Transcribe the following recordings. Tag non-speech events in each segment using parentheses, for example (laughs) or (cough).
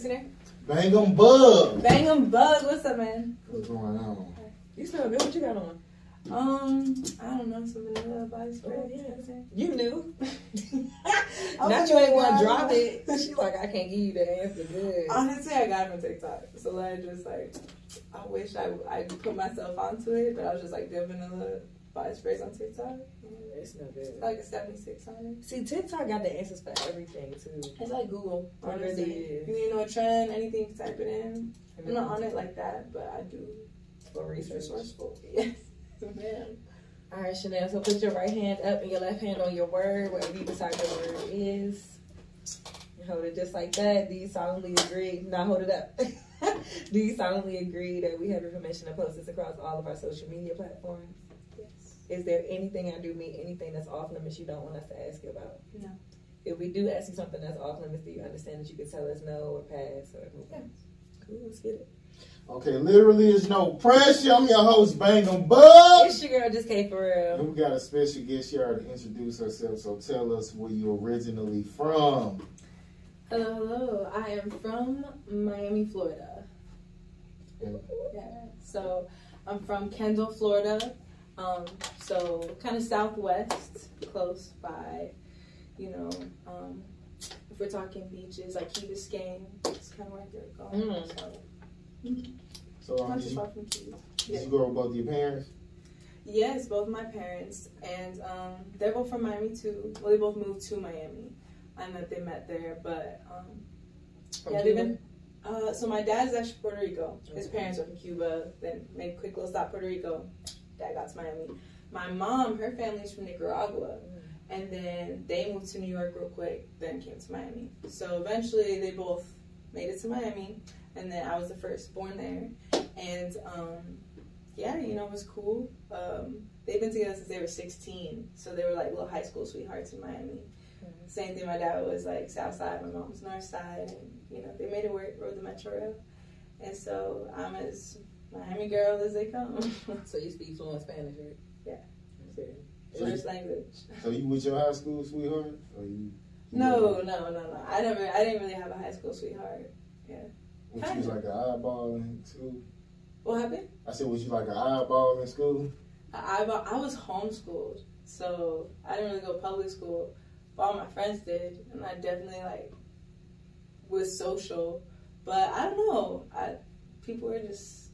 What's your name? Bang 'em bug. Bang 'em bug. What's up, man? What's going on? You smell good. What you got on? Um, I don't know, some vanilla body spray. Oh, yeah. That's it. You knew. (laughs) (laughs) I Not was you ain't like, want "Wow." to drop it. She like, I can't give you the answer. Good. Honestly, I got it from TikTok. So I just like, I wish I I put myself onto it, but I was just like, good vanilla body sprays on TikTok. It's no good. It's like a 76 on it. See, TikTok got the answers for everything too. It's like Google. Honestly. You need to know a trend, anything, you type it in. I'm not on it like that, but I do for research. resourceful. Yes. Man. All right, Chanel. So put your right hand up and your left hand on your word, whatever you decide your word is. Hold it just like that. Do you solemnly agree? Now hold it up. (laughs) Do you solemnly agree that we have your permission to post this across all of our social media platforms? Yes. Is there anything I do mean anything that's off limits you don't want us to ask you about? No. If we do ask you something that's off limits, do you understand that you can tell us no or pass or move on? Cool, let's get it. Okay, literally is no pressure. I'm your host, Bang 'em bug. It's your girl, Just Kay for real. And we got a special guest here to introduce herself. So tell us where you're originally from. Hello, hello. I am from Miami, Florida. Yeah. So I'm from Kendall, Florida. Um, so kind of southwest, close by. You know, um, if we're talking beaches like Key Biscayne, it's kind of where they're going. Mm. So So um, not did, you, far from Keys. did you grow up with both your parents? Yes, both of my parents, and um, they're both from Miami too. Well, they both moved to Miami. I met they met there, but um, yeah, they've been. Uh, so my dad's actually Puerto Rico. His parents are from Cuba. Then made a quick little stop Puerto Rico. Dad got to Miami. My mom, her family's from Nicaragua, and then they moved to New York real quick. Then came to Miami. So eventually, they both made it to Miami, and then I was the first born there. And um, yeah, you know, it was cool. Um, they've been together since they were 16, so they were like little high school sweethearts in Miami. Same thing. My dad was like South Side, my mom was North Side, and you know they made it work. Rode the Metro Rail, and so I'm as Miami girl as they come. (laughs) So you speak fluent Spanish, right? Yeah. Okay. So First language. so you with your high school sweetheart? Or you, you No, no, no, no. I never. I didn't really have a high school sweetheart. Yeah, was you like an eyeball in school? What happened? I said, was you like an eyeball in school? I, I, I was homeschooled, so I didn't really go public school. But all my friends did, and I definitely like was social. But I don't know. I people were just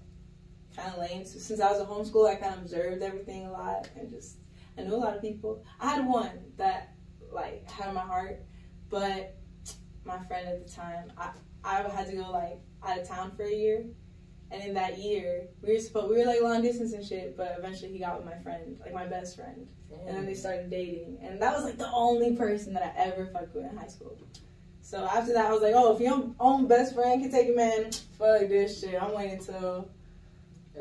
kind of lame. So since I was a homeschool, I kind of observed everything a lot and just I knew a lot of people. I had one that like had my heart, but my friend at the time, I I had to go like out of town for a year. And in that year, we were supposed we were like long distance and shit, but eventually he got with my friend, like my best friend, and then they started dating, and that was like the only person that I ever fucked with in high school. So after that, I was like, oh, if your own best friend can take a man, fuck this shit. I'm waiting till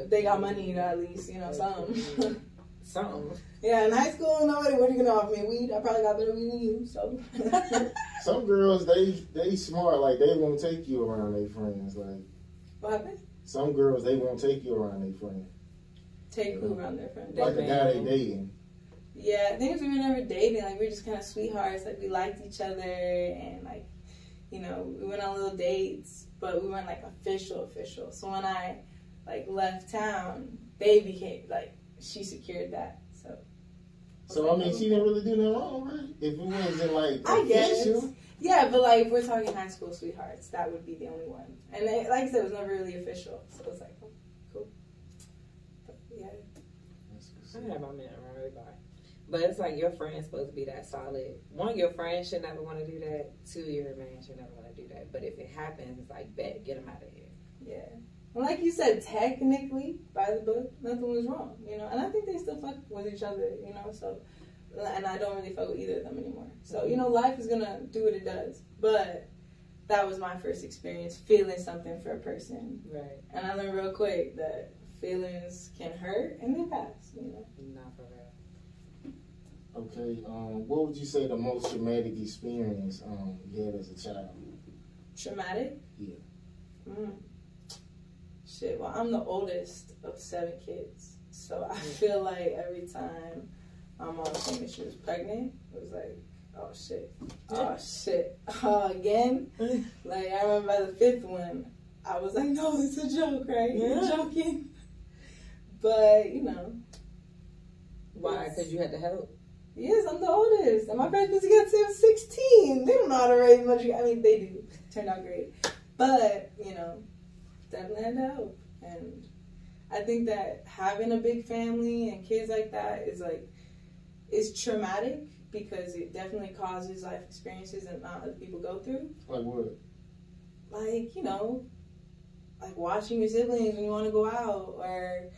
they got money, you know, at least, you know, something. (laughs) Something. yeah, in high school, nobody, what are you gonna offer me? Weed? I probably got better weed than you, so. (laughs) (laughs) Some girls, they they smart. Like they won't take you around their friends. Like what happened? some girls, they won't take you around their friends. Take who around their friend? Like the guy they dating. Yeah, I think we were never dating. Like we were just kind of sweethearts. Like we liked each other, and like, you know, we went on little dates, but we weren't like official, official. So when I like left town, they became like she secured that. So So I mean, she didn't really do nothing wrong, right? If it wasn't like I guess. official. yeah, but like if we're talking high school sweethearts, that would be the only one. And it, like I said, it was never really official. So it was like, oh, cool. But yeah, I have my man right by. But it's like your friend's supposed to be that solid. One, your friend should never want to do that. Two, your man should never want to do that. But if it happens, it's like, bet, get him out of here. yeah. And like you said, technically, by the book, nothing was wrong, you know. And I think they still fuck with each other, you know. So, and I don't really fuck with either of them anymore. So, you know, life is gonna do what it does. But that was my first experience feeling something for a person, Right. and I learned real quick that feelings can hurt and they pass, you know. Not for real. Okay, um, what would you say the most traumatic experience um, you had as a child? Traumatic. Yeah. Mm. Shit. Well, I'm the oldest of seven kids, so I feel like every time my mom told me she was pregnant, it was like, oh shit, oh shit. uh, (laughs) again, (laughs) like I remember by the fifth one, I was like, (laughs) no, it's a joke, right? You're joking. But you know, Why? Because you had to help. yes, I'm the oldest, and my parents since I was 16. They don't know how to raise much. I mean, they do. Turned out great, but you know, definitely had to help. And I think that having a big family and kids like that is like is traumatic because it definitely causes life experiences that not other people go through. Like what? like you know, like watching your siblings when you want to go out, or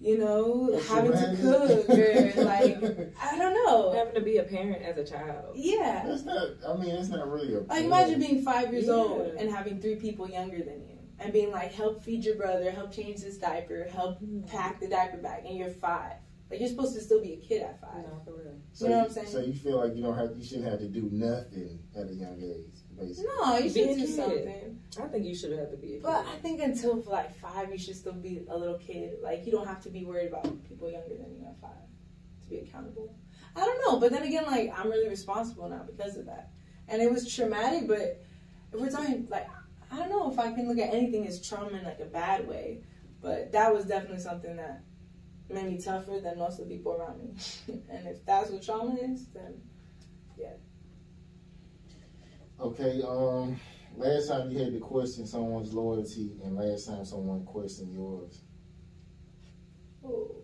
you know, That's having to cook, or (laughs) like I don't know. Having to be a parent as a child. Yeah, That's not. I mean, it's not really a. like imagine being five years Yeah. old and having three people younger than you, and being like, help feed your brother, help change this diaper, help pack the diaper bag, and you're five. Like you're supposed to still be a kid at five. No, for real. So you know what I'm saying? So you feel like you don't have, you shouldn't have to do nothing at a young age, basically. No, you Be should a do kid. something. I think you should have to be a kid. But I think until like five, you should still be a little kid. Like you don't have to be worried about people younger than you at five to be accountable. I don't know, but then again, like I'm really responsible now because of that, and it was traumatic. But if we're talking like I don't know if I can look at anything as trauma in like a bad way, but that was definitely something that made me tougher than most of the people around me. (laughs) and if that's what trauma is, then yeah. Okay. Um. Last time you had to question someone's loyalty, and last time someone questioned yours. oh,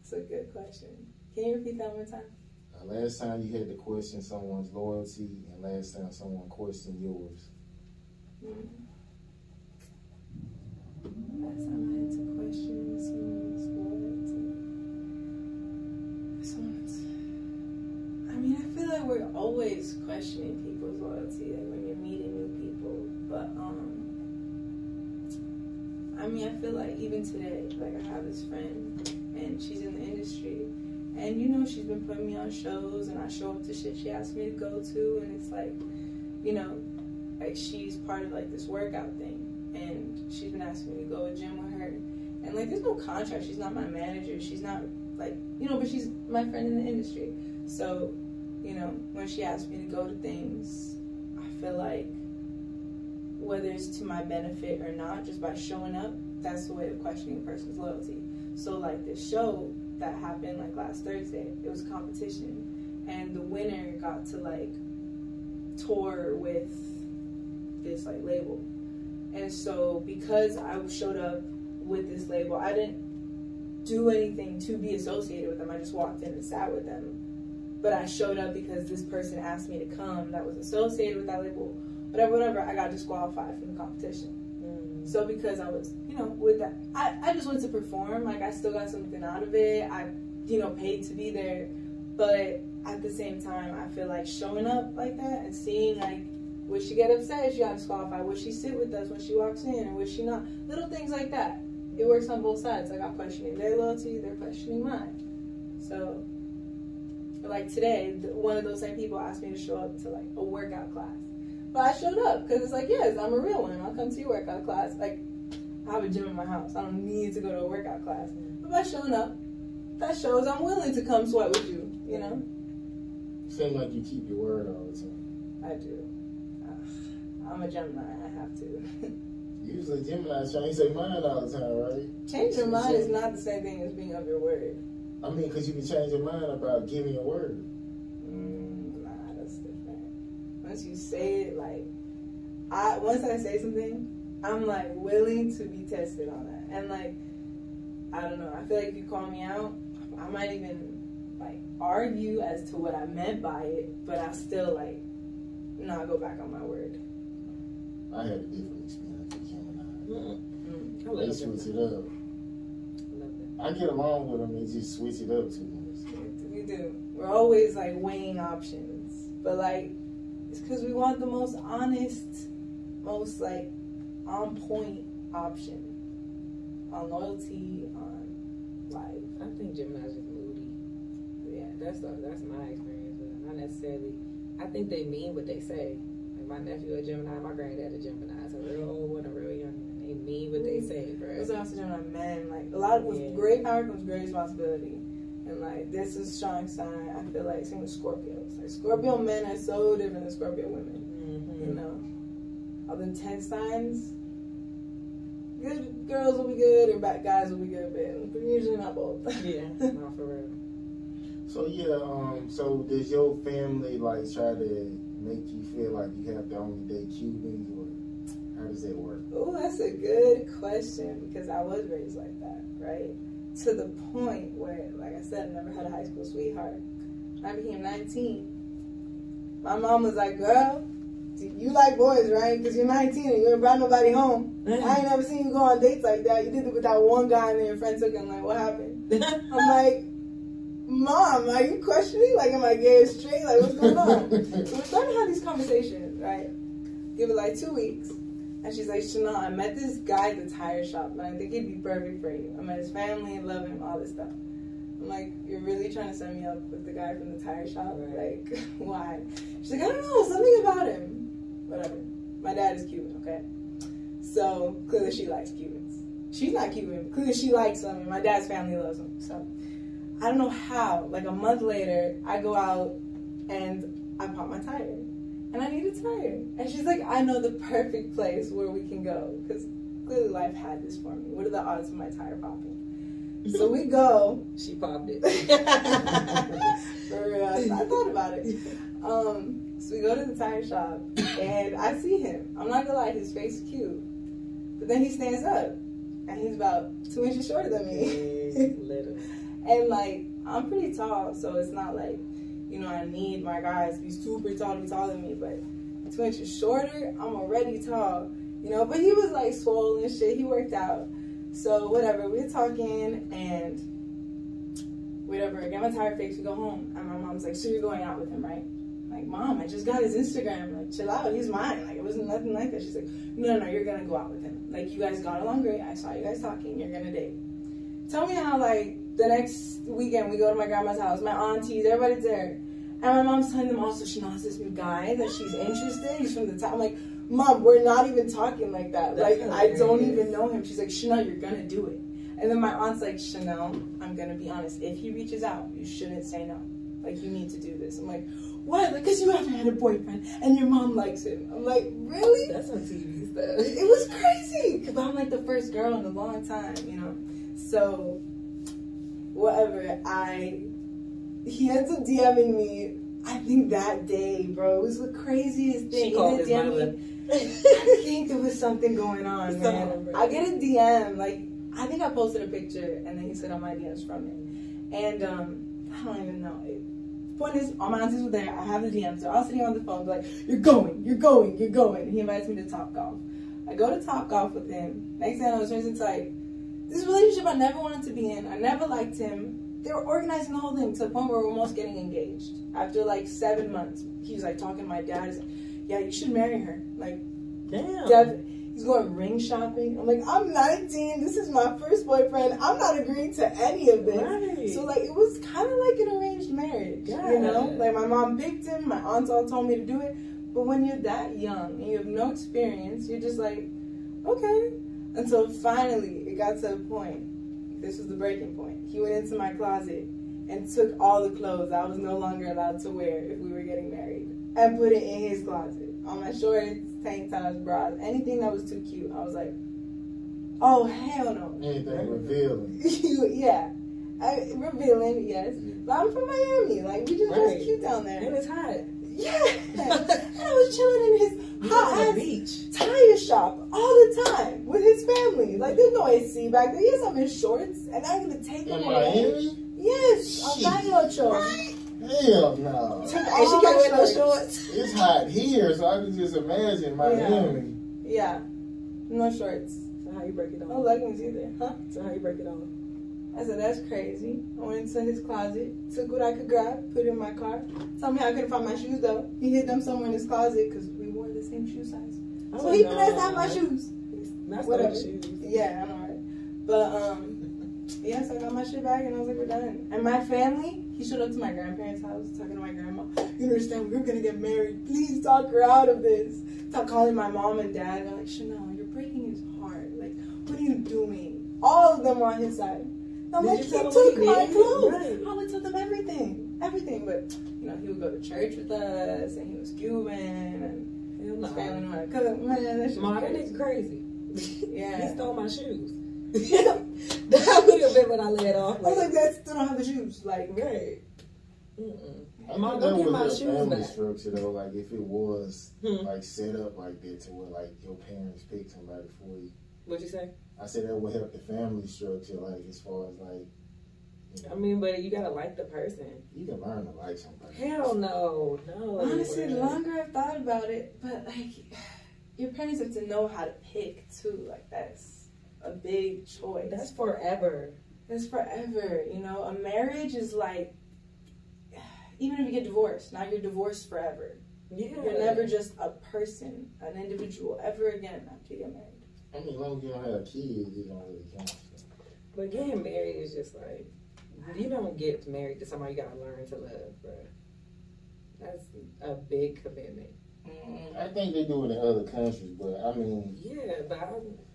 it's a good question. Can you repeat that one more time? Uh, last time you had to question someone's loyalty, and last time someone questioned yours. Last time I had to question someone's. Someone's. I mean, I feel like we're always questioning people's loyalty, like when you're meeting new people. But um, I mean, I feel like even today, like I have this friend, and she's in the industry, and you know, she's been putting me on shows, and I show up to shit she asked me to go to, and it's like, you know, like she's part of like this workout thing. And she's been asking me to go to gym with her. And like there's no contract. She's not my manager. She's not like you know but she's my friend in the industry. So you know when she asked me to go to things i feel like whether it's to my benefit or not just by showing up that's the way of questioning a person's loyalty. So like this show that happened like last thursday it was a competition. And the winner got to like tour with this like label. And so because I showed up with this label, I didn't do anything to be associated with them. I just walked in and sat with them. But I showed up because this person asked me to come that was associated with that label. Whatever, whatever, I got disqualified from the competition. Mm. So because I was, you know, with that, I, I just went to perform. Like I still got something out of it. I, you know, paid to be there. But at the same time, I feel like showing up like that and seeing like, would she get upset if she got disqualified? Would she sit with us when she walks in, or would she not? Little things like that. It works on both sides. Like I'm questioning their loyalty, they're questioning mine. So, like today, one of those same people asked me to show up to like a workout class, but I showed up because it's like, yes, I'm a real one. I'll come to your workout class. Like, I have a gym in my house. I don't need to go to a workout class. But by showing up, that shows I'm willing to come sweat with you. You know, Seem like you keep your word all the time. I do. I'm a Gemini. I have to. (laughs) Usually Gemini change their mind all the time, right? Change your mind is not the same thing as being of your word. I mean, because you can change your mind about giving your word. Mm, nah, that's different. Once you say it, like, I once I say something, I'm like willing to be tested on that. And like, I don't know. I feel like if you call me out, I might even like argue as to what I meant by it, but I still like not go back on my word. I had a different experience with Gemini. Mm. Mm. I love They it. switch it up. I. I get along with them, they just switch it up too much. We do. We're always like weighing options, but like it's because we want the most honest, most like on point option on loyalty, on life. I think Gemini's just moody. Yeah. That's the, that's my experience with them. Not necessarily. I think they mean what they say. Like my nephew a Gemini, my granddad a Gemini. It's a real old one, a real young one. They mean what they say, bro. It's also Gemini men. Like a lot of with Yeah. great power comes great responsibility, and And like this is strong sign. I feel like same with Scorpios. Like Scorpio men are so different than Scorpio women. Mm-hmm. You know, all the ten signs. Good girls will be good, or bad guys will be good, but usually not both. Yeah, (laughs) not for real. So yeah, um, so does your family like try to make you feel like you have to only date Cubans, or how does that work? Oh, that's a good question because I was raised like that, right? To the point where, like I said, I never had a high school sweetheart. When I became 19. My mom was like, girl, you like boys, right? Because you're 19 and you ain't brought nobody home. Mm-hmm. I ain't never seen you go on dates like that. You did it with that one guy and then your friend took him. Like, what happened? (laughs) I'm like, Mom, are you questioning? Like, am I gay or straight? Like, what's going on? so we're starting to have these conversations, right? Give it like two weeks. And she's like, Chanel, I met this guy at the tire shop, and I think he'd be perfect for you. I met his family, love him, all this stuff. I'm like, you're really trying to set me up with the guy from the tire shop? Right. Like, (laughs) why? She's like, I don't know, something about him. Whatever. My dad is Cuban, okay? So clearly she likes Cubans. She's not Cuban, but clearly she likes them, and my dad's family loves them. So I don't know how. Like a month later, I go out and I pop my tire and I need a tire. And she's like, I know the perfect place where we can go because clearly life had this for me. What are the odds of my tire popping? So we go. She popped it. (laughs) For real, I thought about it. Um, so we go to the tire shop and I see him. I'm not gonna lie, his face is cute, but then he stands up and he's about two inches shorter than me. Little. And like I'm pretty tall, so it's not like you know I need my guys to be super tall to be taller than me. But two inches shorter, I'm already tall, you know. But he was like swollen and shit. He worked out, so whatever. We're talking and whatever. I get my tire fixed. We go home, and my mom's like, "So you're going out with him, right?" Like, mom, I just got his Instagram. Like, chill out. He's mine. Like, it wasn't nothing like that. She's like, no, no, you're gonna go out with him. Like, you guys got along great. I saw you guys talking. You're gonna date. Tell me how, like, the next weekend we go to my grandma's house, my aunties, everybody's there. And my mom's telling them also she knows this new guy that she's interested. He's from the town. I'm like, Mom, we're not even talking like that. That's like I don't even know him. She's like, Chanel, you're gonna do it. And then my aunt's like, Chanel, I'm gonna be honest. If he reaches out, you shouldn't say no. Like you need to do this. I'm like, why? Like, cause you haven't had a boyfriend and your mom likes him. I'm like, really? That's on TV stuff. It was crazy. Cause I'm like the first girl in a long time, you know. So, whatever. I he ends up DMing me. I think that day, bro, it was the craziest thing. She He called his I (laughs) think there was something going on, man. I get a DM, like I think I posted a picture, and then he said all my DMs from it, and um, I don't even know. It, point is, all my aunties were there. I have the DMs. They're all sitting on the phone, like, "You're going, you're going, you're going." He invites me to Top Golf. I go to Top Golf with him. Next thing I know, it turns into like this relationship I never wanted to be in. I never liked him. They were organizing the whole thing to the point where we we're almost getting engaged. After like seven months, he was like talking to my dad. He's like, "Yeah, you should marry her." Like, Damn. Dev, he's going ring shopping. I'm like, I'm 19. This is my first boyfriend. I'm not agreeing to any of this. Right. So like, it was kind of like an arranged marriage. You know, like my mom picked him. My aunts all told me to do it. But when you're that young and you have no experience, you're just like, okay. Until finally, got to a point. This was the breaking point. He went into my closet and took all the clothes I was no longer allowed to wear if we were getting married and put it in his closet. On my shorts, tank tops, bras, anything that was too cute. I was like, oh, hell no. Anything revealing. (laughs) yeah. I, revealing, yes. But I'm from Miami. Like, we just dress cute down there. And it's hot. Yeah. and I was chilling in his hot ass beach. tire shop all the time with his family. Like, there's no AC back there. Yes, I'm in shorts, and I'm gonna take him In away. Miami? Yes, on Bangladesh. Hell no. Took And she all can't wear no shorts. shorts. It's hot here, so I can just imagine Miami. Yeah, no shorts, So how you break it no leggings either, huh? So how you break it on? I said, that's crazy. I went into his closet, took what I could grab, put it in my car. Told me I couldn't find my shoes though. He hid them somewhere in his closet because we wore the same shoe size. So Oh, he no. finessed out my shoes. Not Whatever. Shoes. Yeah, I know, right? But, um, yes, I got my shit back and I was like, we're done. And my family, he showed up to my grandparents' house talking to my grandma. You understand, we're gonna get married. Please talk her out of this. Stop calling my mom and dad. They're like, Chanel, you're breaking his heart. Like, what are you doing? All of them on his side. I'm Did like, he took my did? clothes. Right. I would tell them everything, everything. But you know, he would go to church with us, and he was Cuban, and Hell his no. family knew how to cook. Man, that shit Ma, was crazy. nigga crazy. (laughs) Yeah. he stole my shoes. (laughs) that would have been when I let off. I was like, that still don't have the shoes. Like, right. Mm-mm. I Mom, think that go my was a shoes family back. structure though. Like if it was Hmm. like set up like that to where like your parents pick somebody for you. What'd you say? I said that would help the family structure. Like as far as like, you, know, I mean, but you gotta like the person. you can learn to like somebody. Hell no, no. honestly, the longer I've thought about it, but like, your parents have to know how to pick too. Like, that's a big choice. That's forever. That's forever, you know. A marriage is like, even if you get divorced, now you're divorced forever. Yeah. You're never just a person, an individual, ever again after you get married. I mean, as long as you don't have kids, it don't really count. But getting married is just like you don't get married to somebody you gotta learn to love, bro. That's a big commitment. Mm, I think they do it in other countries, but I mean, Yeah, but I,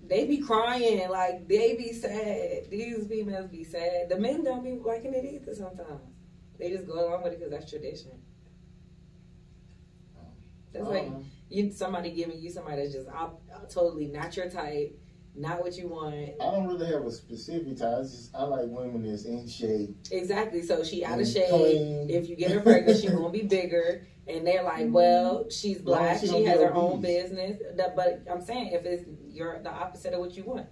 they be crying like they be sad. These females be sad. The men don't be liking it either. Sometimes they just go along with it because that's tradition. That's like um, you somebody giving you somebody that's just op, totally not your type, not what you want. I don't really have a specific type. It's just I like women that's in shape, Exactly. So she out of shape. clean. If you get her pregnant, she (laughs) gonna be bigger. And they're like, well, she's black. she She has her own business. But I'm saying, if it's you're the opposite of what you want,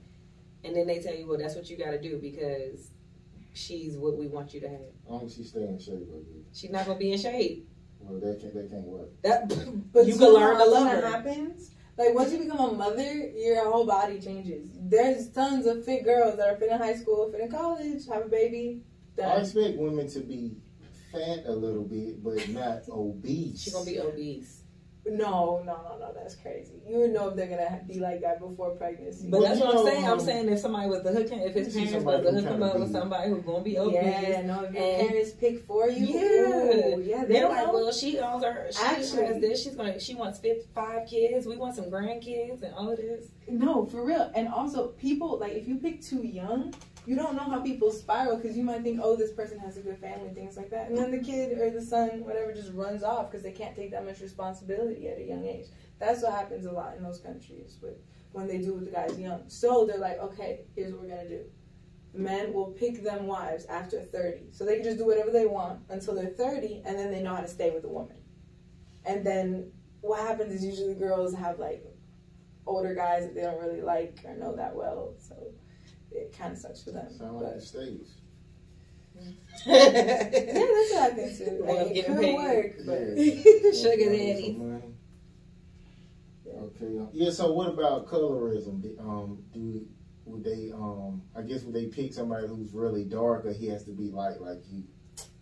and then they tell you, well, that's what you got to do because she's what we want you to have. as long as she stay in shape. She's not gonna be in shape. Well, that can't that can't work. That uh, (coughs) But you you can learn to how love her. happens. Like once you become a mother, your whole body changes. There's tons of fit girls that are fit in high school, fit in college, have a baby. I expect women to be fat a little bit, but not (laughs) obese. She's gonna be obese. No, no, no, no. That's crazy. You would know if they're gonna be like that before pregnancy. But Well, that's you what I'm saying. I'm saying if somebody was to hook him, if his parents was somebody to hook him up with somebody who's gonna be obese. yeah, no. If your parents pick for you, Yeah. ooh, yeah, They're they're like, like, well, she owns her. She Actually- has this. She's gonna. She wants fif- five kids. We want some grandkids and all of this. No, for real. And also, people like if you pick too young, you don't know how people spiral because you might think, oh, this person has a good family, things like that, and then the kid or the son, whatever, just runs off because they can't take that much responsibility at a young age. That's what happens a lot in those countries with when they do with the guys young. So they're like, okay, here's what we're gonna do. Men will pick them wives after 30. So they can just do whatever they want until they're 30, and then they know how to stay with a woman. And then what happens is usually girls have like older guys that they don't really like or know that well. So it kind of sucks for them. Sound like the states. yeah, (laughs) that's what I think too. Well, Like, it getting could paid. work, but Yeah. (laughs) Sugar Want daddy. some? Yeah. Okay. um, Yeah. So what about colorism? Um, do would they? Um, I guess would they pick somebody who's really dark, or he has to be light like you?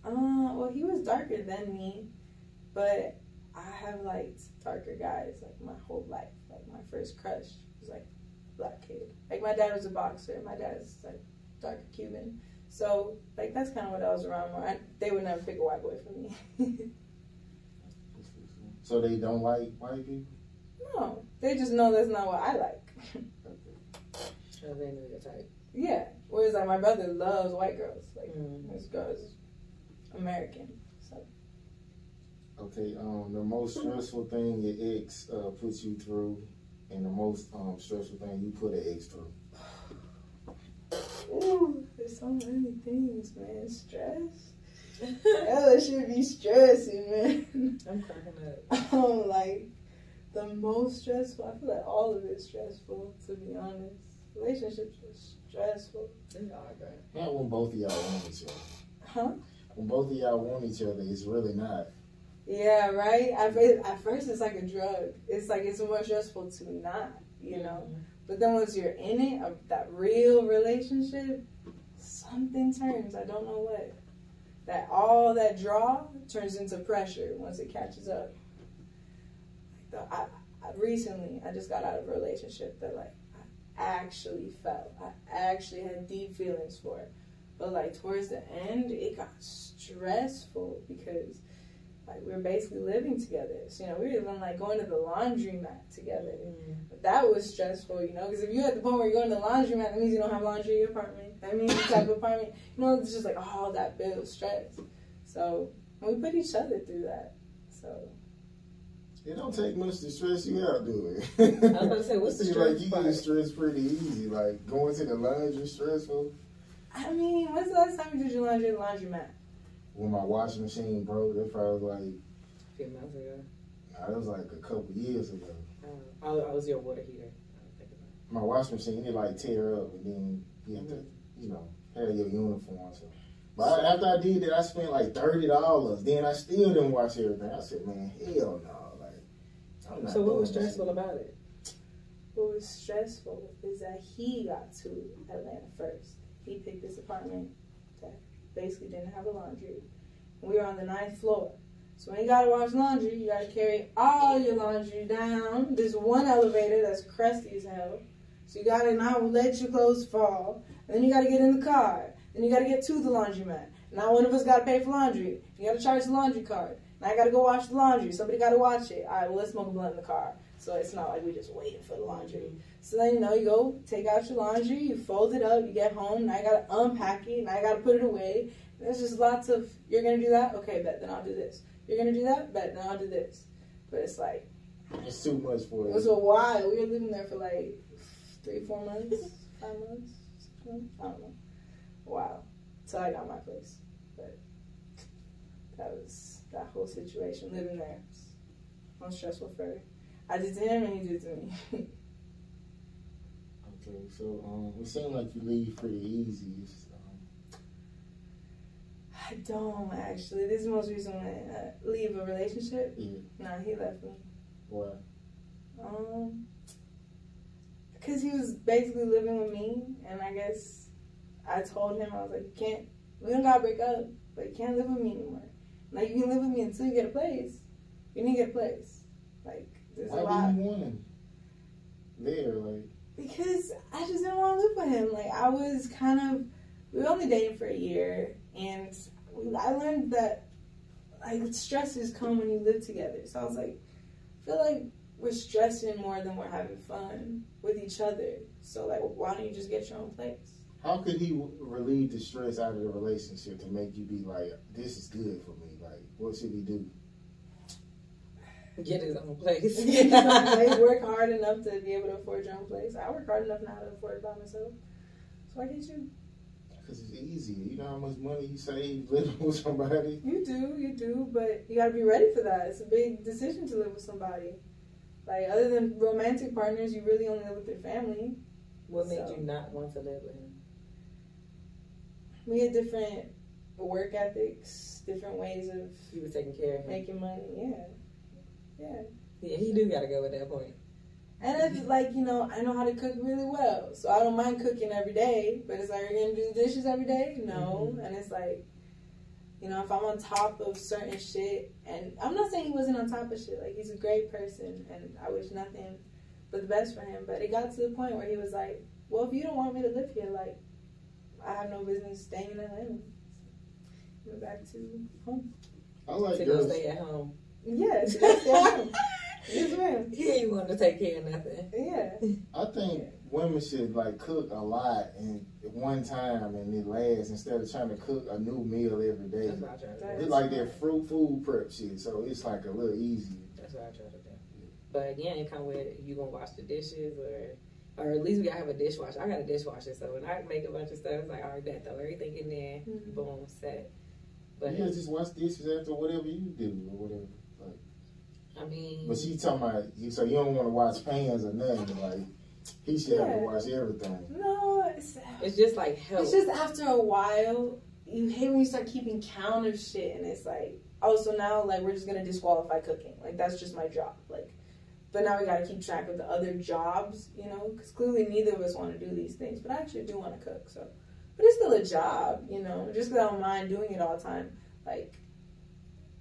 uh, well, he was darker than me, but I have liked darker guys like my whole life. Like my first crush was like black kid. Like my dad was a boxer. My dad's like darker Cuban. So like that's kind of what I was around more. I, they would never pick a white boy for me. (laughs) So they don't like white people. no, they just know that's not what I like. Oh, they know your type. yeah. Whereas like my brother loves white girls. Like Mm. his girl is American. So Okay. Um, the most stressful thing your ex uh, puts you through, and the most um, stressful thing you put an ex through. (sighs) Ooh, there's so many things, man. Stress. Ella should be stressing, man. (laughs) I'm cracking up. (laughs) um, like the most stressful. I feel like all of it's stressful. To be honest, relationships are stressful. They are great. Not when both of y'all want each other. Huh? When both of y'all want each other, it's really not. Yeah, right. At, at first, it's like a drug. It's like it's more stressful to not, you know. But then once you're in it, uh, that real relationship, something turns. I don't know what. That all that draw turns into pressure once it catches up. Like the, I, I recently, I just got out of a relationship that like I actually felt. I actually had deep feelings for. it. But like towards the end, it got stressful because like we were basically living together. So you know, we were even like going to the laundromat together. Mm. But that was stressful, you know, because if you're at the point where you're going to the laundromat, that means you don't have laundry in your apartment. I mean, the type of apartment, you know, it's just like all that builds stress. So we put each other through that. So It don't take much to stress you out, do it? I was about to say, what's (laughs) the Seems stress like you part? get stressed pretty easy. Like going to the laundry stressful. I mean, when's the last time you did your laundry at the laundromat? When my washing machine broke, that probably was like A few months ago. nah, that was like a couple years ago. Uh, I, I was your water heater. I was thinking about My washing machine it like tear up, and then you have to, you know, have your uniform. So. But I, after I did that, I spent like thirty dollars. Then I still didn't wash everything. I said, man, hell no. Like, I'm not So what was this stressful about it? What was stressful is that he got to Atlanta first. He picked this apartment that basically didn't have a laundry. We were on the ninth floor. So when you gotta wash laundry, you gotta carry all your laundry down this one elevator that's crusty as hell. So you gotta not let your clothes fall. And then you gotta get in the car. Then you gotta get to the laundromat. Now one of us gotta pay for laundry. You gotta charge the laundry card. Now I gotta go wash the laundry. Somebody gotta watch it. All right, well let's smoke a blunt in the car. So it's not like we just waiting for the laundry. So then you know you go take out your laundry, you fold it up, you get home. Now I gotta unpack it. Now I gotta put it away. There's just lots of you're gonna do that. Okay, bet then I'll do this. You're gonna do that. Bet then I'll do this. But it's like It's too much for it It was a while. We were living there for like three, four months, five months, six months. I don't know. Wow. Till I got my place. But that was that whole situation living there. was stressful for. I did to him and he did to me. (laughs) Okay, so um, it seemed like you leave pretty easy. Um, I don't actually. This is the most reason one. Uh, leave a relationship? yeah, No, he left me. why? Um, because he was basically living with me, and I guess I told him I was like, you can't. We don't gotta break up, but you can't live with me anymore. Like you can live with me until you get a place. You need to get a place. Like there's Why a lot. do you want him there? Like, Because I just didn't want to live with him. Like I was kind of, we were only dating for a year, and I learned that like stresses come when you live together. So I was like, I feel like we're stressing more than we're having fun with each other. So like, why don't you just get your own place? how could he relieve the stress out of the relationship to make you be like, this is good for me? Like, what should he do? Get his own place. (laughs) like, (laughs) work hard enough to be able to afford your own place. I work hard enough now to afford it by myself. So why can't you? Because it's easy. You know how much money you save living (laughs) with somebody? You do, you do, but you gotta be ready for that. It's a big decision to live with somebody. Like other than romantic partners, you really only live with your family. what made you not want to live with him? We had different work ethics, different ways of You were taking care of him. making money. Yeah, yeah. Yeah, he do gotta go at that point. And it's like you know, I know how to cook really well, so I don't mind cooking every day. But it's like, are you gonna do the dishes every day? No. Mm-hmm. And it's like, you know, if I'm on top of certain shit, and I'm not saying he wasn't on top of shit. Like he's a great person, and I wish nothing but the best for him. But it got to the point where he was like, well, if you don't want me to live here, like, I have no business staying in Atlanta. Went back to home. I like to go stay at home. Yes, (laughs) yes, ma'am. yes, ma'am. He ain't want to take care of nothing. Yeah. I think women should like cook a lot and at one time and it lasts instead of trying to cook a new meal every day. That's what I try to Right. do. It's like that fruit food prep shit, so it's like a little easier. That's what I try to do. But again, it come with you gonna wash the dishes or or at least we gotta have a dishwasher. I got a dishwasher, so when I make a bunch of stuff, it's like all right, that throw everything in there, Mhm. boom, set. But yeah, just wash dishes after whatever you do or whatever. I mean, But she talking about you, so you don't want to watch pans or nothing. Like he should have to watch everything. No, it's it's just like help. It's just after a while, you hate when you start keeping count of shit, and it's like, oh, so now like we're just gonna disqualify cooking. Like that's just my job. Like, but now we gotta keep track of the other jobs, you know, because clearly neither of us want to do these things. But I actually do want to cook, so. But it's still a job, you know. Just because I don't mind doing it all the time, like,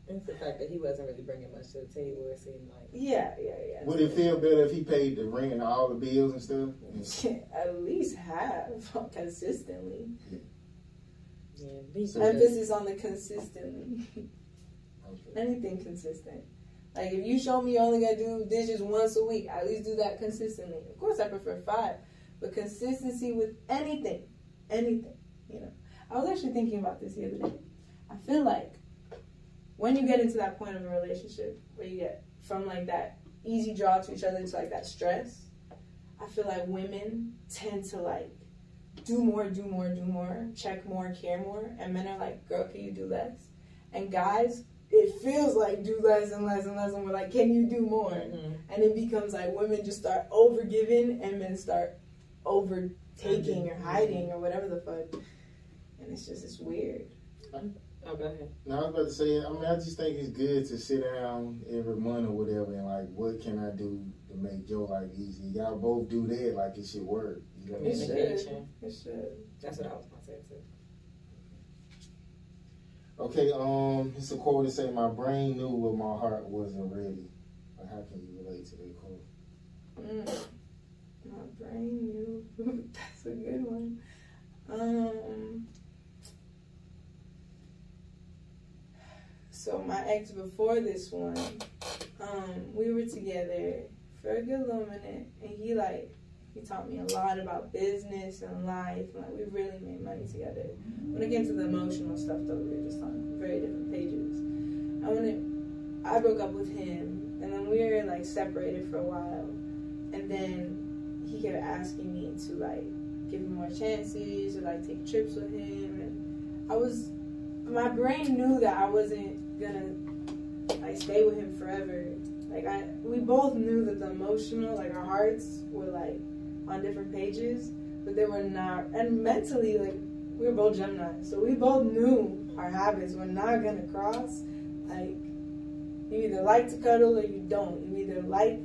it's the fact that he wasn't really bringing much to the table. It seemed like yeah, yeah, yeah. Would it feel better if he paid the rent and all the bills and stuff? (laughs) At least have (laughs) consistently. yeah, he So- Emphasis on the consistently. Okay. anything consistent. Like if you show me you're only gonna do dishes once a week, at least do that consistently. Of course, I prefer five, but consistency with anything, anything. You know, I was actually thinking about this the other day. I feel like when you get into that point of a relationship where you get from like that easy draw to each other to like that stress, I feel like women tend to like do more, do more, do more, check more, care more, and men are like, girl, can you do less? And guys, it feels like do less and less and less, and we're like, can you do more? Mhm. And it becomes like women just start over giving and men start overtaking or hiding or whatever the fuck. And it's just it's weird. Oh, go ahead. No, I was about to say. I mean, I just think it's good to sit down every month or whatever, and like, what can I do to make your life easy? Y'all both do that, like it should work. You know what I'm It saying? should. It should. That's what I was gonna say too. Okay, um, it's a quote that say, "My brain knew what my heart wasn't ready." Like, how can you relate to that quote? Mm. My brain knew. (laughs) That's a good one. Um. So my ex before this one, um, we were together for a good little minute, and he like he taught me a lot about business and life. and, Like we really made money together. When it came to the emotional stuff, though, we were just on very different pages. And when I broke up with him, and then we were like separated for a while, and then he kept asking me to like give him more chances or like take trips with him, and I was, my brain knew that I wasn't gonna like stay with him forever. Like I, we both knew that the emotional, like our hearts were like on different pages, but they were not. And mentally, like we were both Gemini, so we both knew our habits were not gonna cross. Like you either like to cuddle or you don't. You either like,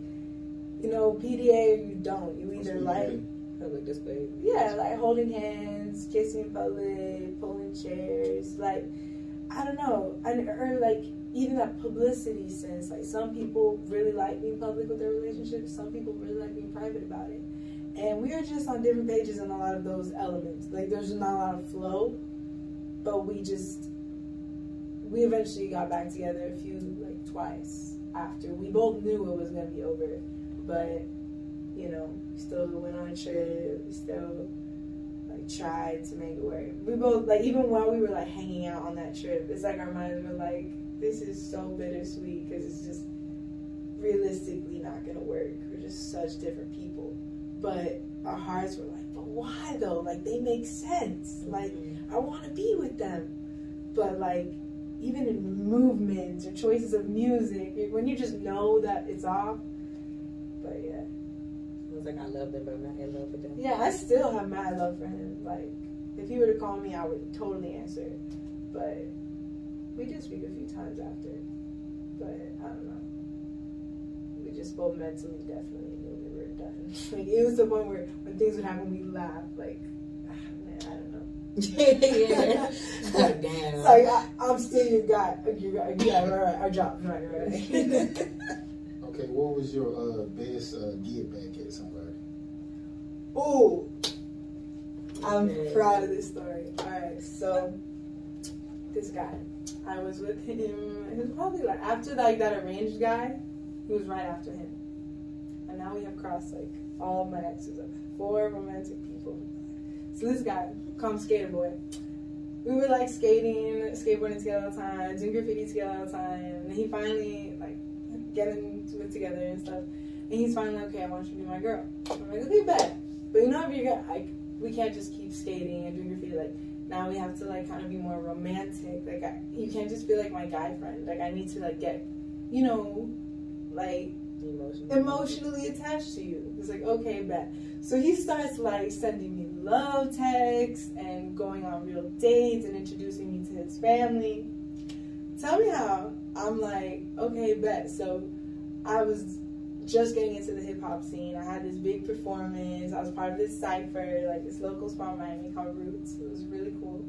you know, PDA or you don't. You either like, Public display. yeah, like holding hands, kissing in public, pulling chairs, like I don't know, and or like even that publicity sense. Like some people really like being public with their relationships. Some people really like being private about it. And we are just on different pages in a lot of those elements. Like there's not a lot of flow, but we just we eventually got back together a few like twice after we both knew it was gonna be over, but you know still went on a trip. Still tried to make it work. We both like even while we were like hanging out on that trip, it's like our minds were like, this is so bittersweet because it's just realistically not gonna work. We're just such different people, but our hearts were like, but why though? Like they make sense. Like mm-hmm. I want to be with them, but like even in movements or choices of music, when you just know that it's off. But yeah. Like I love them, but I'm not in love with them. Yeah, I still have mad love for him. Like, if he were to call me, I would totally answer. But we did speak a few times after. But I don't know. We just both mentally definitely knew we were done. (laughs) Like, it was the point where when things would happen, we laugh. Like, ah, man, I don't know. yeah. (laughs) Like, damn. It's (laughs) like, I, I'm still your guy. Your guy. Yeah, right, right. Our job. Right, right. Okay, what was your uh, best uh, get back at somebody? Oh, I'm Okay. proud of this story. Alright, so this guy. I was with him he was probably like after like that arranged guy, he was right after him. And now we have crossed like all my exes of four romantic people. So this guy, call him Skater Boy. We were like skating, skateboarding together all the time, doing graffiti together all the time. And he finally like getting to it together and stuff. And he's finally like, okay, I want you to be my girl. I'm like, okay, bet. But you know, if you're like, we can't just keep skating and doing graffiti. Like, now we have to like kind of be more romantic. Like, I, you can't just be like my guy friend. Like, I need to like get, you know, like Emotional. emotionally attached to you. It's like, okay, bet. So he starts like sending me love texts and going on real dates and introducing me to his family. Tell me how. I'm like, okay, bet. So I was just getting into the hip hop scene. I had this big performance. I was part of this cipher, like this local spot in Miami called Roots. It was really cool.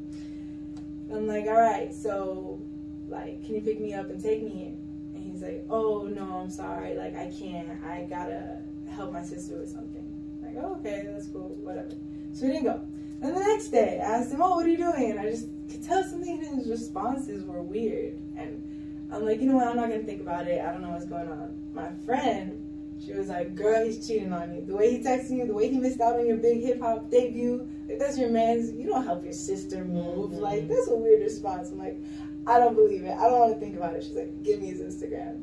I'm like, all right, so like, can you pick me up and take me here? And he's like, oh no, I'm sorry, like I can't. I gotta help my sister with something. I'm like, oh, okay, that's cool, whatever. So we didn't go. And the next day, I asked him, oh, what are you doing? And I just could tell something in his responses were weird. And I'm like, you know what? I'm not gonna think about it. I don't know what's going on. My friend, She was like, "Girl, he's cheating on you. The way he texted you, the way he missed out on your big hip hop debut. Like, that's your man's. You don't help your sister move. Mhm. Like that's a weird response. I'm like, I don't believe it. I don't want to think about it. She's like, give me his Instagram.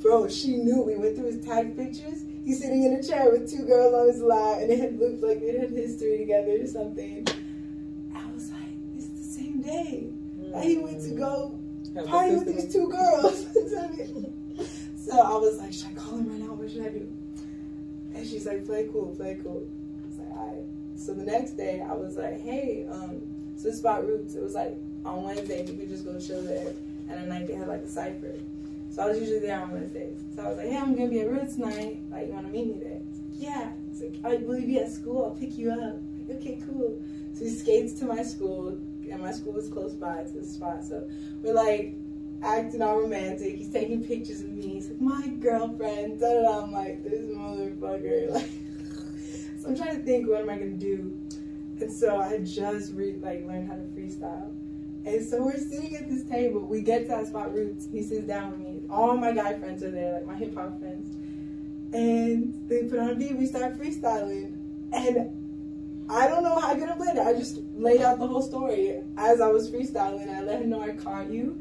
Bro, she knew. We went through his tag pictures. He's sitting in a chair with two girls on his lap, and it had looked like they had history together or something. I was like, it's the same day. Like, he went to go party with these two girls. (laughs) so I was like, should I call him right now? What should I do? And she's like, play cool, play cool. I was like, alright. So the next day, I was like, hey, um, so this spot Roots. It was like on Wednesday, we could just go chill there. And at night, they had like a cipher. So I was usually there on Wednesdays. So I was like, hey, I'm gonna be at Roots tonight. Like, you wanna meet me there? Like, yeah. He's like, oh, will you be at school? I'll pick you up. Like, okay, cool. So he skates to my school, and my school was close by to the spot. So we're like acting all romantic. He's taking pictures of me. He's like, my girlfriend. Da da da. I'm like, this motherfucker. (laughs) Like, so I'm trying to think, what am I gonna do? And so I just re- like learned how to freestyle. And so we're sitting at this table. We get to that spot roots. He sits down with me. All my guy friends are there, like my hip hop friends. And they put on a beat. We start freestyling. And I don't know how I played it. I just laid out the whole story as I was freestyling. I let him know I caught you.